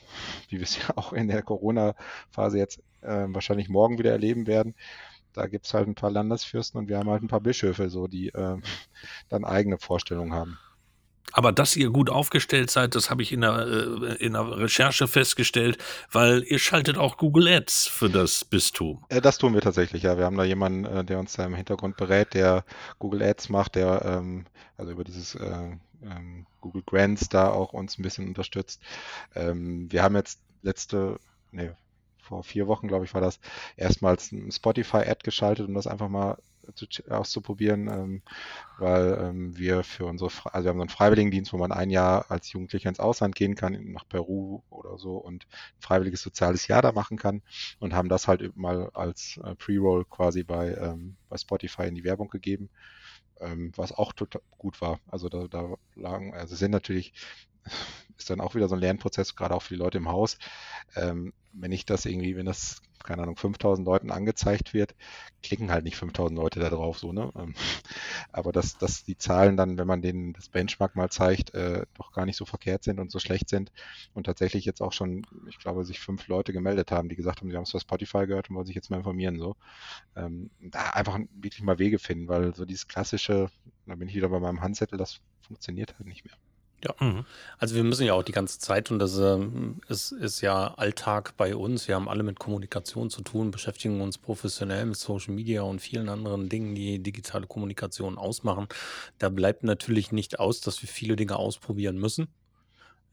wie wir es ja auch in der Corona-Phase jetzt äh, wahrscheinlich morgen wieder erleben werden. Da gibt's halt ein paar Landesfürsten und wir haben halt ein paar Bischöfe, so die äh, dann eigene Vorstellungen haben. Aber dass ihr gut aufgestellt seid, das habe ich in der, äh, in der Recherche festgestellt, weil ihr schaltet auch Google Ads für das Bistum. Äh, das tun wir tatsächlich, ja. Wir haben da jemanden, äh, der uns da im Hintergrund berät, der Google Ads macht, der ähm, also über dieses äh, ähm, Google Grants da auch uns ein bisschen unterstützt. Ähm, wir haben jetzt letzte, nee, vor vier Wochen, glaube ich, war das, erstmals ein Spotify-Ad geschaltet, um das einfach mal zu, auszuprobieren, ähm, weil ähm, wir für unsere, also wir haben so einen Freiwilligendienst, wo man ein Jahr als Jugendlicher ins Ausland gehen kann, nach Peru oder so und ein freiwilliges soziales Jahr da machen kann und haben das halt mal als äh, Pre-Roll quasi bei, ähm, bei Spotify in die Werbung gegeben ähm, was auch total gut war. Also da, da lagen, also sind natürlich, ist dann auch wieder so ein Lernprozess, gerade auch für die Leute im Haus. Ähm, wenn ich das irgendwie, wenn das keine Ahnung, 5000 Leuten angezeigt wird, klicken halt nicht 5000 Leute da drauf, so, ne? Ähm, aber dass, dass die Zahlen dann, wenn man denen das Benchmark mal zeigt, äh, doch gar nicht so verkehrt sind und so schlecht sind und tatsächlich jetzt auch schon, ich glaube, sich fünf Leute gemeldet haben, die gesagt haben, sie haben es bei Spotify gehört und wollen sich jetzt mal informieren, so. Ähm, da einfach wirklich mal Wege finden, weil so dieses klassische, da bin ich wieder bei meinem Handzettel, das funktioniert halt nicht mehr. Ja, mhm. also wir müssen ja auch die ganze Zeit, und das äh, ist, ist ja Alltag bei uns, wir haben alle mit Kommunikation zu tun, beschäftigen uns professionell mit Social Media und vielen anderen Dingen, die digitale Kommunikation ausmachen. Da bleibt natürlich nicht aus, dass wir viele Dinge ausprobieren müssen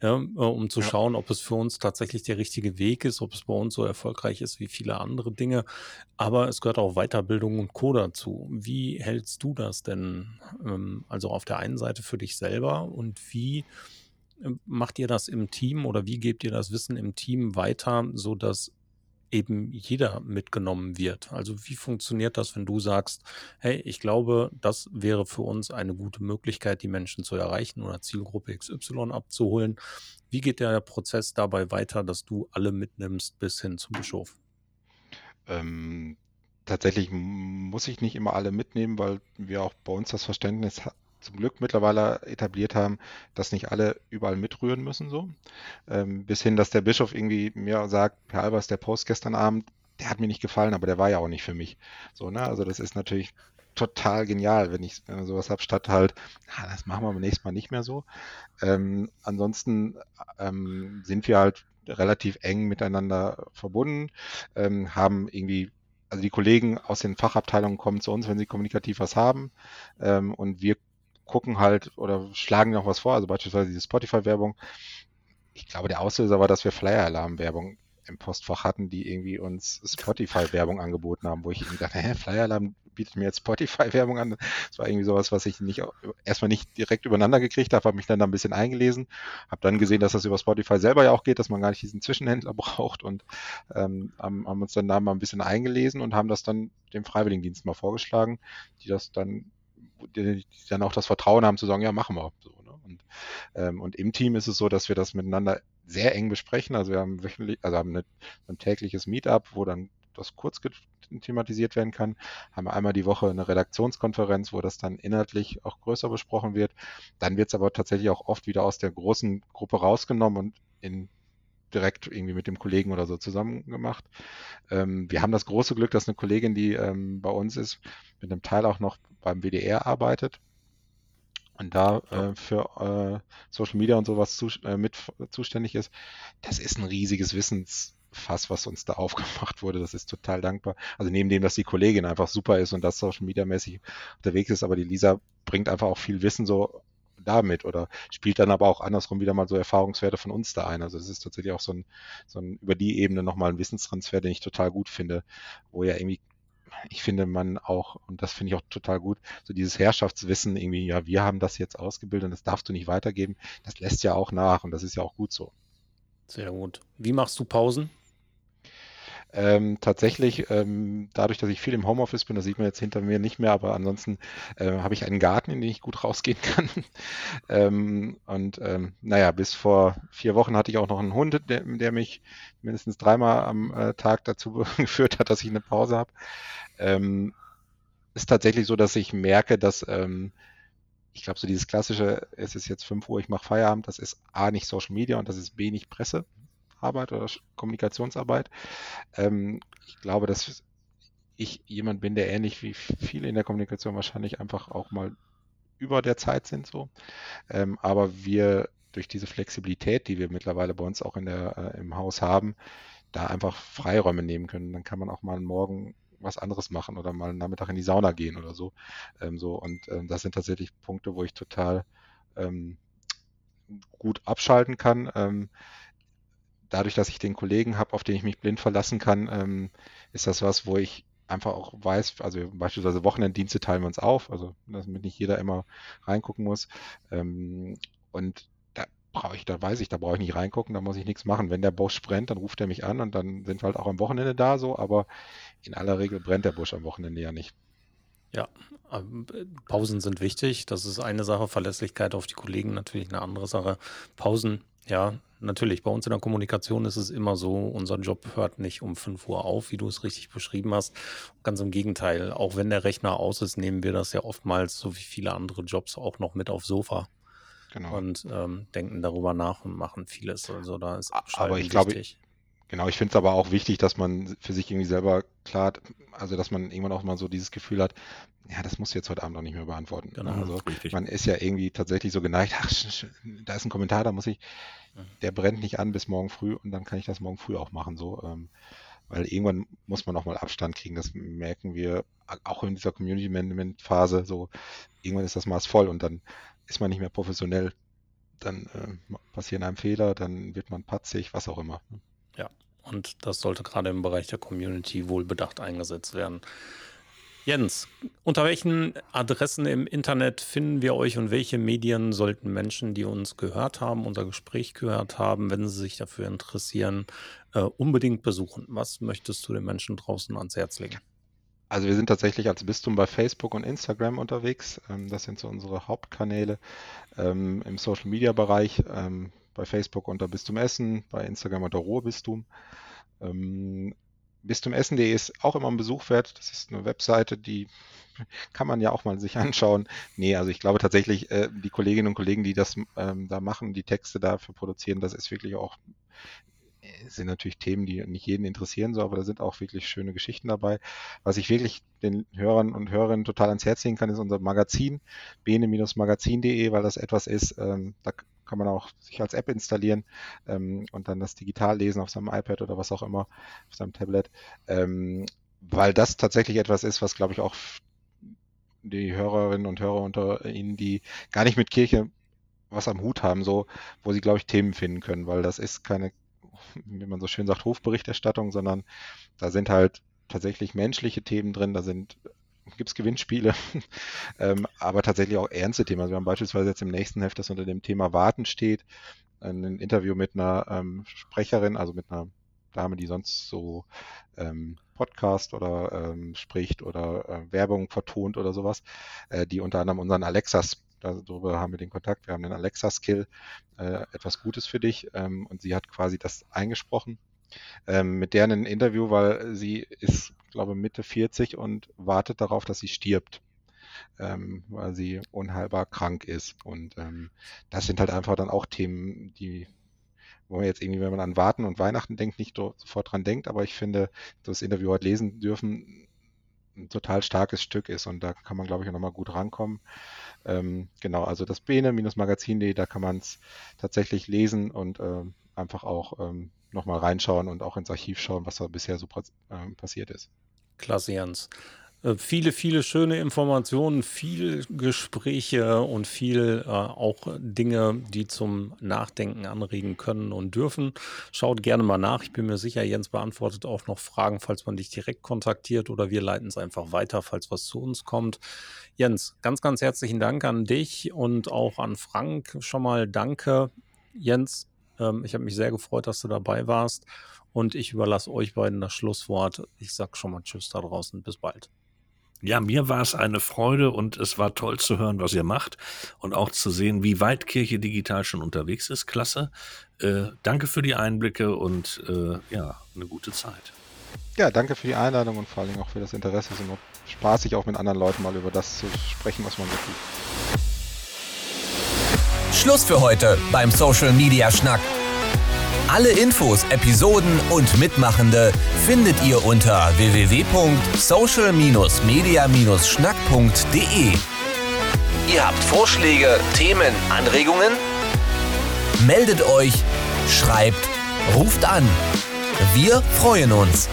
ja, äh, um zu ja. schauen, ob es für uns tatsächlich der richtige Weg ist, ob es bei uns so erfolgreich ist wie viele andere Dinge. Aber es gehört auch Weiterbildung und Co. dazu. Wie hältst du das denn, ähm, also auf der einen Seite für dich selber und wie ähm, macht ihr das im Team oder wie gebt ihr das Wissen im Team weiter, sodass eben jeder mitgenommen wird. Also wie funktioniert das, wenn du sagst, hey, ich glaube, das wäre für uns eine gute Möglichkeit, die Menschen zu erreichen oder Zielgruppe XY abzuholen. Wie geht der Prozess dabei weiter, dass du alle mitnimmst bis hin zum Bischof? Ähm, tatsächlich muss ich nicht immer alle mitnehmen, weil wir auch bei uns das Verständnis zum Glück mittlerweile etabliert haben, dass nicht alle überall mitrühren müssen, so. Ähm, bis hin, dass der Bischof irgendwie mir sagt, Herr Albers, der Post gestern Abend, der hat mir nicht gefallen, aber der war ja auch nicht für mich. So, ne? Also das ist natürlich total genial, wenn ich äh, sowas habe, statt halt, na, das machen wir beim nächsten Mal nicht mehr so. Ähm, ansonsten ähm, sind wir halt relativ eng miteinander verbunden, ähm, haben irgendwie also die Kollegen aus den Fachabteilungen kommen zu uns, wenn sie kommunikativ was haben. Ähm, und wir gucken halt oder schlagen noch was vor, also beispielsweise diese Spotify-Werbung. Ich glaube, der Auslöser war, dass wir Flyer-Alarm-Werbung im Postfach hatten, die irgendwie uns Spotify-Werbung angeboten haben, wo ich irgendwie dachte, hä, Flyer-Alarm bietet mir jetzt Spotify-Werbung an. Das war irgendwie sowas, was ich nicht erstmal nicht direkt übereinander gekriegt habe, habe mich dann da ein bisschen eingelesen, habe dann gesehen, dass das über Spotify selber ja auch geht, dass man gar nicht diesen Zwischenhändler braucht und ähm, haben, haben uns dann da mal ein bisschen eingelesen und haben das dann dem Freiwilligendienst mal vorgeschlagen, die das dann die, dann auch das Vertrauen haben zu sagen, ja, machen wir. So, ne? und, ähm, und im Team ist es so, dass wir das miteinander sehr eng besprechen. Also wir haben wöchentlich, also haben eine, ein tägliches Meetup, wo dann das kurz thematisiert werden kann. Haben einmal die Woche eine Redaktionskonferenz, wo das dann inhaltlich auch größer besprochen wird. Dann wird es aber tatsächlich auch oft wieder aus der großen Gruppe rausgenommen und in direkt irgendwie mit dem Kollegen oder so zusammen gemacht. Ähm, wir haben das große Glück, dass eine Kollegin, die ähm, bei uns ist, mit einem Teil auch noch beim WDR arbeitet und da äh, für äh, Social Media und sowas zu, äh, mit zuständig ist. Das ist ein riesiges Wissensfass, was uns da aufgemacht wurde. Das ist total dankbar. Also neben dem, dass die Kollegin einfach super ist und das Social Media mäßig unterwegs ist, aber die Lisa bringt einfach auch viel Wissen so damit oder spielt dann aber auch andersrum wieder mal so Erfahrungswerte von uns da ein. Also es ist tatsächlich auch so ein, so ein über die Ebene nochmal ein Wissenstransfer, den ich total gut finde, wo ja irgendwie ich finde man auch, und das finde ich auch total gut, so dieses Herrschaftswissen irgendwie, ja, wir haben das jetzt ausgebildet und das darfst du nicht weitergeben, das lässt ja auch nach und das ist ja auch gut so. Sehr gut. Wie machst du Pausen? Ähm, tatsächlich, ähm, dadurch, dass ich viel im Homeoffice bin, das sieht man jetzt hinter mir nicht mehr, aber ansonsten äh, habe ich einen Garten, in den ich gut rausgehen kann. ähm, und ähm, naja, bis vor vier Wochen hatte ich auch noch einen Hund, der, der mich mindestens dreimal am äh, Tag dazu geführt hat, dass ich eine Pause habe. Ähm, ist tatsächlich so, dass ich merke, dass ähm, ich glaube, so dieses klassische, es ist jetzt 5 Uhr, ich mache Feierabend, das ist A nicht Social Media und das ist B nicht Presse. Arbeit oder Kommunikationsarbeit. Ähm, ich glaube, dass ich jemand bin, der ähnlich wie viele in der Kommunikation wahrscheinlich einfach auch mal über der Zeit sind so. Ähm, aber wir durch diese Flexibilität, die wir mittlerweile bei uns auch in der, äh, im Haus haben, da einfach Freiräume nehmen können. Dann kann man auch mal morgen was anderes machen oder mal einen Nachmittag in die Sauna gehen oder so. Ähm, so und ähm, das sind tatsächlich Punkte, wo ich total ähm, gut abschalten kann. Dadurch, dass ich den Kollegen habe, auf den ich mich blind verlassen kann, ähm, ist das was, wo ich einfach auch weiß, also beispielsweise Wochenenddienste teilen wir uns auf, also damit nicht jeder immer reingucken muss. Ähm, und da brauche ich, da weiß ich, da brauche ich nicht reingucken, da muss ich nichts machen. Wenn der Busch brennt, dann ruft er mich an und dann sind wir halt auch am Wochenende da so, aber in aller Regel brennt der Busch am Wochenende ja nicht. Ja, ähm, Pausen sind wichtig. Das ist eine Sache. Verlässlichkeit auf die Kollegen natürlich eine andere Sache. Pausen, ja, natürlich, bei uns in der Kommunikation ist es immer so, unser Job hört nicht um 5 Uhr auf, wie du es richtig beschrieben hast. Ganz im Gegenteil, auch wenn der Rechner aus ist, nehmen wir das ja oftmals, so wie viele andere Jobs, auch noch mit aufs Sofa. Genau. Und ähm, denken darüber nach und machen vieles. Also da ist Aber ich glaube, wichtig. Genau, ich finde es aber auch wichtig, dass man für sich irgendwie selber klar, also dass man irgendwann auch mal so dieses Gefühl hat, ja, das muss jetzt heute Abend auch nicht mehr beantworten. Genau, also richtig. man ist ja irgendwie tatsächlich so geneigt, ach, da ist ein Kommentar, da muss ich, der brennt nicht an bis morgen früh und dann kann ich das morgen früh auch machen. So, ähm, weil irgendwann muss man auch mal Abstand kriegen. Das merken wir auch in dieser Community Management Phase. So, irgendwann ist das Maß voll und dann ist man nicht mehr professionell. Dann äh, passieren einem Fehler, dann wird man patzig, was auch immer. Ja, und das sollte gerade im Bereich der Community wohl bedacht eingesetzt werden. Jens, unter welchen Adressen im Internet finden wir euch und welche Medien sollten Menschen, die uns gehört haben, unser Gespräch gehört haben, wenn sie sich dafür interessieren, äh, unbedingt besuchen? Was möchtest du den Menschen draußen ans Herz legen? Also wir sind tatsächlich als Bistum bei Facebook und Instagram unterwegs. Ähm, das sind so unsere Hauptkanäle ähm, im Social-Media-Bereich. Ähm, bei Facebook unter Bistum Essen, bei Instagram unter Ruhrbistum. Bistumessen.de ist auch immer ein Besuch wert. Das ist eine Webseite, die kann man ja auch mal sich anschauen. Nee, also ich glaube tatsächlich, äh, die Kolleginnen und Kollegen, die das ähm, da machen, die Texte dafür produzieren, das ist wirklich auch äh, sind natürlich Themen, die nicht jeden interessieren, so, aber da sind auch wirklich schöne Geschichten dabei. Was ich wirklich den Hörern und Hörerinnen total ans Herz legen kann, ist unser Magazin, bene-magazin.de, weil das etwas ist, ähm, da kann man auch sich als App installieren ähm, und dann das digital lesen auf seinem iPad oder was auch immer, auf seinem Tablet. Ähm, weil das tatsächlich etwas ist, was, glaube ich, auch die Hörerinnen und Hörer unter Ihnen, die gar nicht mit Kirche was am Hut haben, so, wo sie, glaube ich, Themen finden können, weil das ist keine, wie man so schön sagt, Hofberichterstattung, sondern da sind halt tatsächlich menschliche Themen drin, da sind gibt es Gewinnspiele, ähm, aber tatsächlich auch ernste Themen. Also wir haben beispielsweise jetzt im nächsten Heft, das unter dem Thema Warten steht, ein Interview mit einer ähm, Sprecherin, also mit einer Dame, die sonst so ähm, Podcast oder ähm, spricht oder äh, Werbung vertont oder sowas, äh, die unter anderem unseren Alexas darüber haben wir den Kontakt. Wir haben den Alexa-Skill, äh, etwas Gutes für dich. Ähm, und sie hat quasi das eingesprochen. Ähm, mit der ein Interview, weil sie ist glaube Mitte 40 und wartet darauf, dass sie stirbt, ähm, weil sie unheilbar krank ist. Und ähm, das sind halt einfach dann auch Themen, die wo man jetzt irgendwie, wenn man an Warten und Weihnachten denkt, nicht sofort dran denkt, aber ich finde, das Interview heute lesen dürfen, ein total starkes Stück ist und da kann man, glaube ich, auch nochmal gut rankommen. Ähm, genau, also das Bene-Magazin.de, da kann man es tatsächlich lesen und ähm, einfach auch ähm, nochmal reinschauen und auch ins Archiv schauen, was da bisher so äh, passiert ist. Klasse, Jens. äh, viele, viele schöne Informationen, viel Gespräche und viel äh, auch Dinge, die zum Nachdenken anregen können und dürfen. Schaut gerne mal nach. Ich bin mir sicher, Jens beantwortet auch noch Fragen, falls man dich direkt kontaktiert oder wir leiten es einfach weiter, falls was zu uns kommt. Jens, ganz, ganz herzlichen Dank an dich und auch an Frank. Schon mal danke. Jens, ähm, ich habe mich sehr gefreut, dass du dabei warst und ich überlasse euch beiden das Schlusswort. Ich sage schon mal Tschüss da draußen. Bis bald. Ja, mir war es eine Freude und es war toll zu hören, was ihr macht und auch zu sehen, wie weit Kirche digital schon unterwegs ist. Klasse. Äh, danke für die Einblicke und äh, ja, eine gute Zeit. Ja, danke für die Einladung und vor allem auch für das Interesse. Es ist immer spaßig, auch mit anderen Leuten mal über das zu sprechen, was man so tut. Schluss für heute beim Social Media Schnack. Alle Infos, Episoden und Mitmachende findet ihr unter www.social-media-schnack.de. Ihr habt Vorschläge, Themen, Anregungen? Meldet euch, schreibt, ruft an. Wir freuen uns.